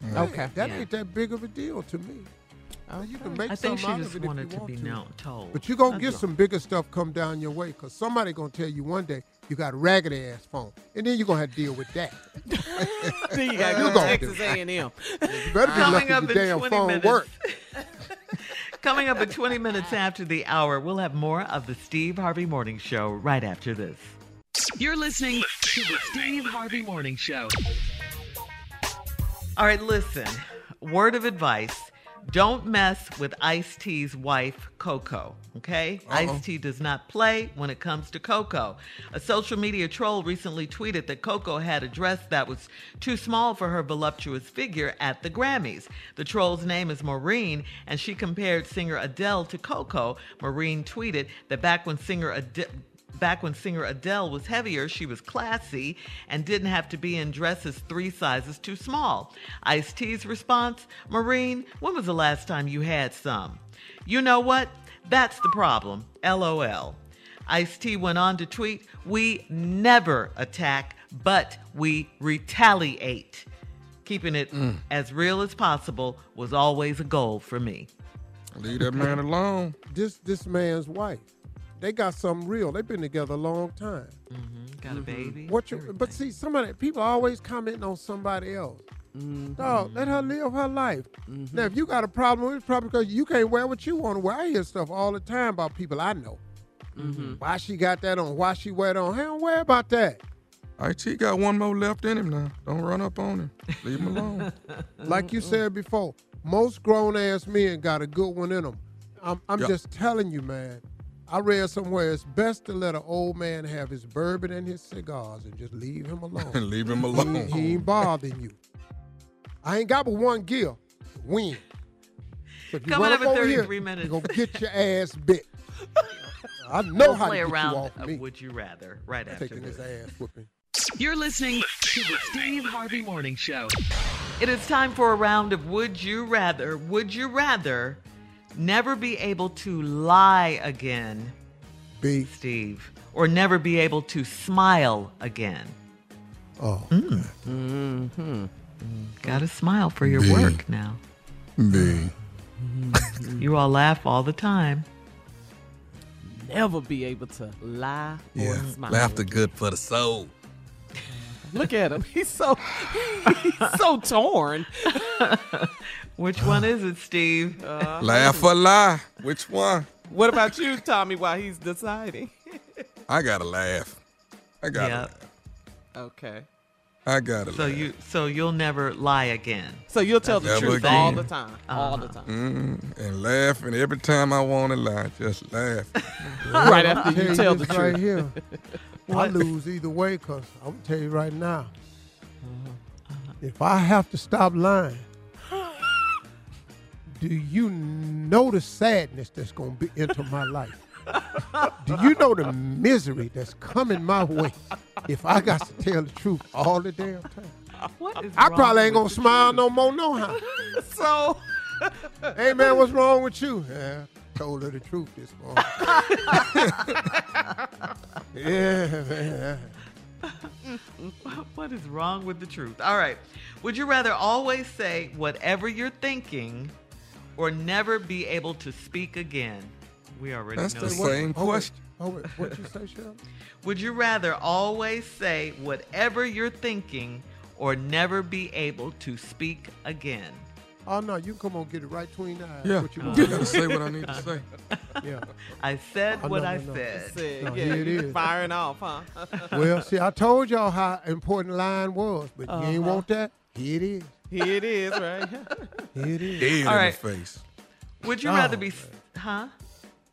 Man, Okay. that Yeah. ain't that big of a deal to me. You can make I think something she out just it wanted to want be to. known, told. But you're gonna get all. some bigger stuff come down your way because somebody gonna tell you one day you got a ragged ass phone, and then you're gonna have to deal with that. Then you gotta go to gonna Texas A&M. You better be Coming lucky up your damn phone minutes. work. Coming up at 20 minutes after the hour, we'll have more of the Steve Harvey Morning Show right after this. You're listening to the Steve Harvey Morning Show. All right, listen. Word of advice. Don't mess with Ice T's wife, Coco. Okay? Uh-huh. Ice T does not play when it comes to Coco. A social media troll recently tweeted that Coco had a dress that was too small for her voluptuous figure at the Grammys. The troll's name is Maureen, and she compared singer Adele to Coco. Maureen tweeted that back when singer Adele Back when singer Adele was heavier, she was classy and didn't have to be in dresses three sizes too small. Ice T's response Maureen, when was the last time you had some? You know what? That's the problem. LOL. Ice T went on to tweet, We never attack, but we retaliate. Keeping it mm. as real as possible was always a goal for me. Leave that man alone. This this man's wife, they got something real. They've been together a long time. Mm-hmm. Got a mm-hmm. baby. What you? But see, somebody people always commenting on somebody else. Mm-hmm. Dog, let her live her life. Now, if you got a problem with it, it's probably because you can't wear what you want to wear. I hear stuff all the time about people I know. Why she got that on? Why she wear it on? Hey, don't worry about that. IT got one more left in him now. Don't run up on him. Leave him alone. Like you said before, most grown ass men got a good one in them. I'm, I'm Yep. just telling you, man. I read somewhere it's best to let an old man have his bourbon and his cigars and just leave him alone. And leave him alone. he ain't bothering you. I ain't got but one gear. Win. So if you Coming run up at over here, minutes. you gonna get your ass bit. I know we'll how play to a get round you off of me. Would You Rather right after Taking this. his ass whooping. You're listening to the Steve Harvey Morning Show. It is time for a round of Would You Rather. Would you rather never be able to lie again, B. Steve, or never be able to smile again? Oh. Mm-hmm. Got to smile for your B. work now. B. You all laugh all the time. Never be able to lie or Yeah. smile. Laughter good for the soul. Look at him. He's so he's so torn. Which one is it, Steve? Laugh or lie. Which one? What about you, Tommy, while he's deciding? I gotta laugh. I gotta Yeah. laugh. Okay. I gotta So laugh. you so you'll never lie again. So you'll tell the truth again. all the time. All the time. Mm, and laugh, and every time I want to lie, just laugh. Right after you you tell the truth. right truth. here. I lose either way because I'm gonna tell you right now. If I have to stop lying, do you know the sadness that's gonna be into my life? Do you know the misery that's coming my way if I got to tell the truth all the damn time? What is I probably ain't gonna smile truth? no more, no how. So Hey man, what's wrong with you? Yeah, told her the truth this morning. yeah, man. what is wrong with the truth? All right. Would you rather always say whatever you're thinking or never be able to speak again? We already That's know the this. same question. Oh, wait, what'd you say, Shell? Would you rather always say whatever you're thinking or never be able to speak again? Oh no, you come on, get it right between the eyes. Yeah, What you I want? gotta say what I need to say. Yeah. I said Oh, what no, I no, no. said. Said, No, yeah, here it. Firing off, huh? Well, see, I told y'all how important line was, but you ain't Uh-huh. want that. Here it is. Here it is, right? Here it is. Dead All in right. the face. Would you Oh, rather be, oh, huh?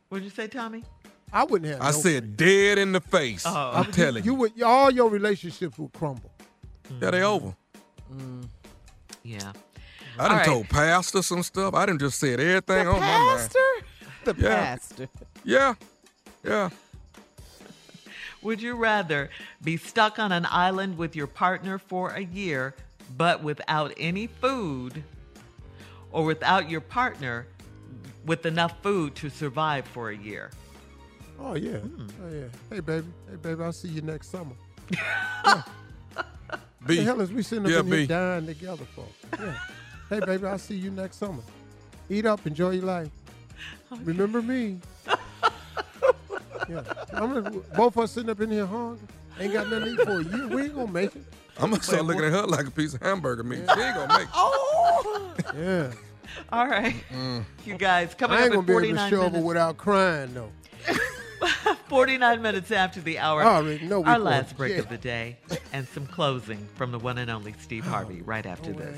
What'd you say, Tommy? I wouldn't have. I no said dead in the face. Oh. I'm telling you. you would. All your relationships would crumble. Yeah, they over. Mm. Yeah. I done All right. told pastor some stuff. I done just said everything on my mind. Pastor? The Yeah. pastor. Yeah. Yeah. Would you rather be stuck on an island with your partner for a year but without any food or without your partner with enough food to survive for a year? Oh yeah. Hmm. Oh yeah. Hey baby. Hey baby. I'll see you next summer. B. The hell is we sitting up Yeah, in here B. dying together for? Yeah. hey baby, I'll see you next summer. Eat up, enjoy your life. Remember me. yeah. I'm gonna, both of us sitting up in here hungry. Ain't got nothing to eat for a year. We ain't gonna make it. I'm gonna start looking at her like a piece of hamburger meat. She ain't gonna make it. Oh! Yeah. All right. Mm. You guys, coming I ain't up gonna be able to 49 show minutes. up without crying though. 49 minutes after the hour. I already Our last break jail. of the day and some closing from the one and only Steve Harvey right after this.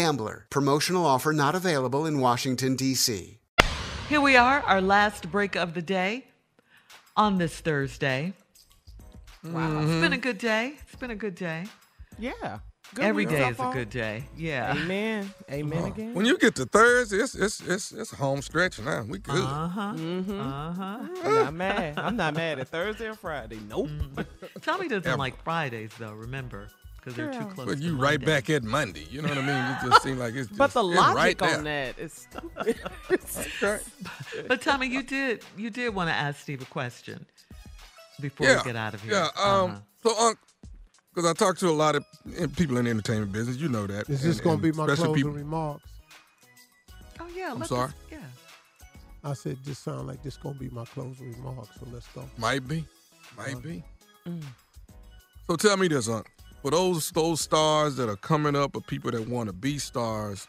Gambler. Promotional offer not available in Washington, D.C. Here we are, our last break of the day on this Thursday. Wow. It's been a good day. It's been a good day. Yeah. Good Every week day is a good day. Yeah. Amen. Amen again. When you get to Thursday, it's it's it's, it's home stretch now. We good. Uh huh. Mm-hmm. Uh huh. I'm not mad. I'm not mad at Thursday or Friday. Nope. Tommy doesn't Ever. like Fridays though. Remember, because they're too close. But to you right Monday. back at Monday. You know what I mean? It just seems like it's just But the logic right on there. that is stupid. But Tommy, you did you did want to ask Steve a question before yeah, we get out of here. Yeah. Um. Uh-huh. So, Unc, because I talk to a lot of people in the entertainment business, you know that. Is this and- gonna be my closing people- remarks? Oh yeah. I'm sorry? us- yeah. I said this sound like this gonna be my closing remarks, so let's go. Might be, might Uh, be. So tell me this, Unc. For those those stars that are coming up, or people that want to be stars,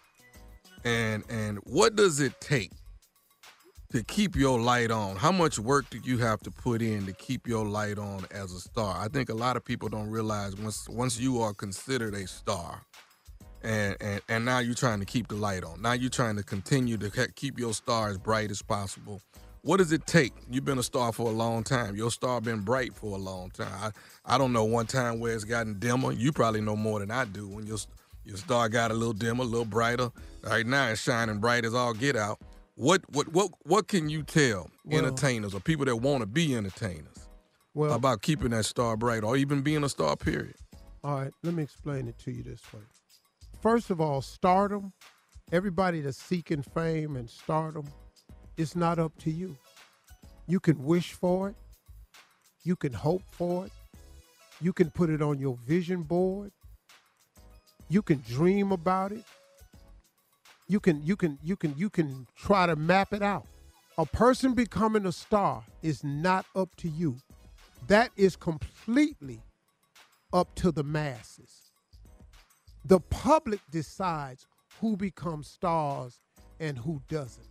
and and what does it take to keep your light on? How much work do you have to put in to keep your light on as a star? I think a lot of people don't realize once once you are considered a star, and and and now you're trying to keep the light on. Now you're trying to continue to keep your star as bright as possible. What does it take? You've been a star for a long time. Your star been bright for a long time. I, I don't know one time where it's gotten dimmer. You probably know more than I do. When your your star got a little dimmer, a little brighter. Right now it's shining bright as all get out. What what what what can you tell Well- entertainers or people that want to be entertainers Well, about keeping that star bright or even being a star? Period. All right, let me explain it to you this way. First of all, stardom, everybody that's seeking fame and stardom, it's not up to you. You can wish for it, you can hope for it, you can put it on your vision board, you can dream about it, you can you can you can you can try to map it out. A person becoming a star is not up to you. That is completely up to the masses. The public decides who becomes stars and who doesn't.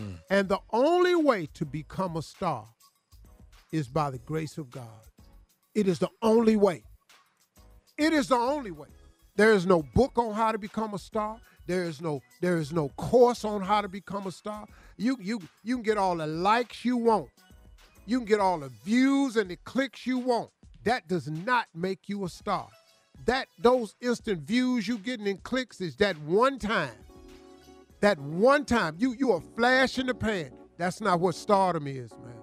Hmm. And the only way to become a star is by the grace of God. It is the only way. It is the only way. There is no book on how to become a star. There is no there is no course on how to become a star. You you you can get all the likes you want. You can get all the views and the clicks you want. That does not make you a star. That those instant views you getting in clicks is that one time. That one time you you a flash in the pan. That's not what stardom is, man.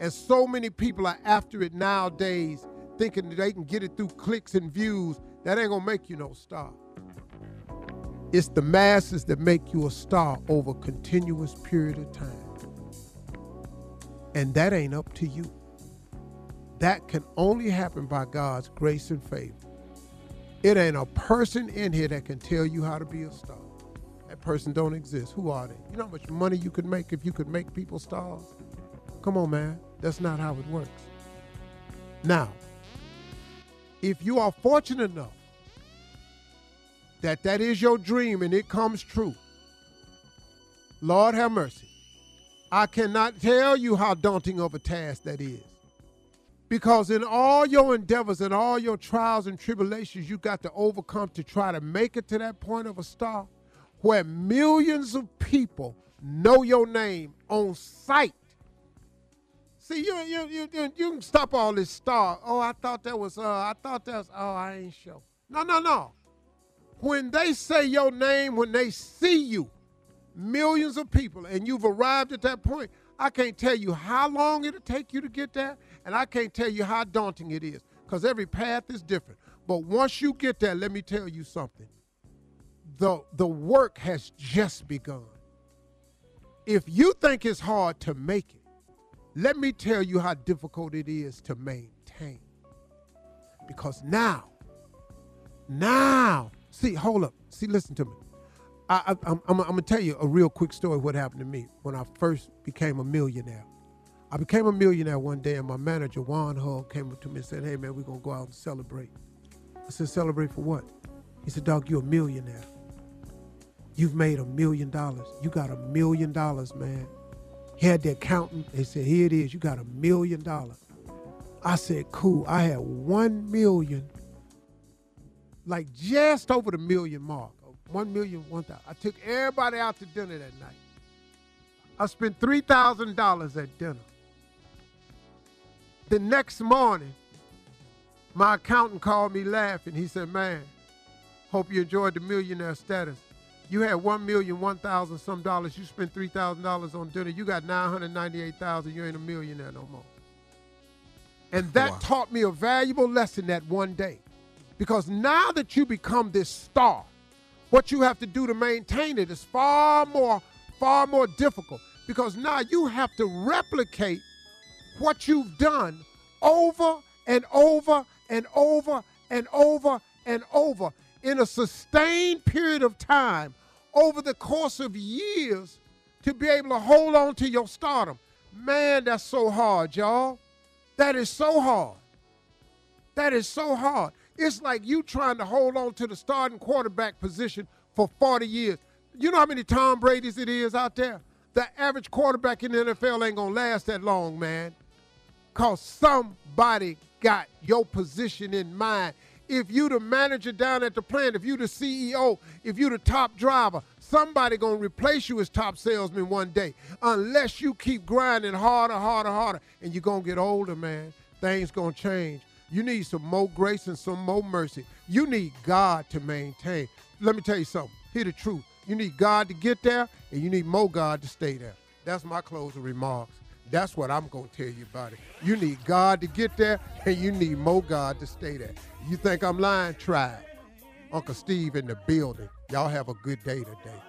And so many people are after it nowadays, thinking that they can get it through clicks and views. That ain't gonna make you no star. It's the masses that make you a star over a continuous period of time. And that ain't up to you. That can only happen by God's grace and favor. It ain't a person in here that can tell you how to be a star. That person don't exist. Who are they? You know how much money you could make if you could make people stars? Come on, man. That's not how it works. Now, if you are fortunate enough that that is your dream and it comes true, Lord have mercy. I cannot tell you how daunting of a task that is. Because in all your endeavors and all your trials and tribulations you got to overcome to try to make it to that point of a star where millions of people know your name on sight. See, you you you you, can stop all this star. Oh, I thought that was uh I thought that was oh I ain't sure. No, no, no. When they say your name, when they see you, millions of people, and you've arrived at that point, I can't tell you how long it'll take you to get there, and I can't tell you how daunting it is, because every path is different. But once you get there, let me tell you something. The, the work has just begun. If you think it's hard to make it, let me tell you how difficult it is to maintain. Because now, now, see, hold up. See, listen to me. I, I'm, I'm gonna tell you a real quick story what happened to me when I first became a millionaire. I became a millionaire one day, and my manager Juan Hull came up to me and said, "Hey man, we're gonna go out and celebrate." I said, "Celebrate for what?" He said, "Dog, you're a millionaire. You've made a million dollars. You got a million dollars, man." He had the accountant. They said, "Here it is. You got a million dollars." I said, "Cool." I had one million, like just over the million mark. One million, one thousand. I took everybody out to dinner that night. I spent three thousand dollars at dinner. The next morning, my accountant called me laughing. He said, "Man, hope you enjoyed the millionaire status. You had one million, one thousand some dollars. You spent three thousand dollars on dinner. You got nine hundred ninety-eight thousand. You ain't a millionaire no more." And that taught me a valuable lesson that one day, because now that you become this star, what you have to do to maintain it is far more, far more difficult because now you have to replicate what you've done over and over and over and over and over in a sustained period of time over the course of years to be able to hold on to your stardom. Man, that's so hard, y'all. That is so hard. That is so hard. It's like you trying to hold on to the starting quarterback position for 40 years. You know how many Tom Brady's it is out there? The average quarterback in the NFL ain't gonna last that long, man. Cause somebody got your position in mind. If you the manager down at the plant, if you the CEO, if you the top driver, somebody gonna replace you as top salesman one day. Unless you keep grinding harder, harder, harder, and you're gonna get older, man. Things gonna change. You need some more grace and some more mercy. You need God to maintain. Let me tell you something. Hear the truth. You need God to get there, and you need more God to stay there. That's my closing remarks. That's what I'm going to tell you about it. You need God to get there, and you need more God to stay there. You think I'm lying? Try it. Uncle Steve in the building. Y'all have a good day today.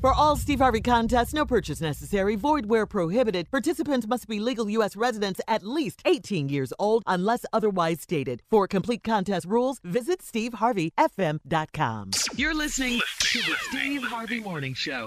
For all Steve Harvey contests, no purchase necessary, void where prohibited. Participants must be legal U.S. residents at least 18 years old unless otherwise stated. For complete contest rules, visit SteveHarveyFM.com. You're listening to the Steve Harvey Morning Show.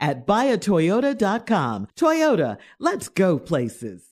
at buyatoyota.com. Toyota, let's go places.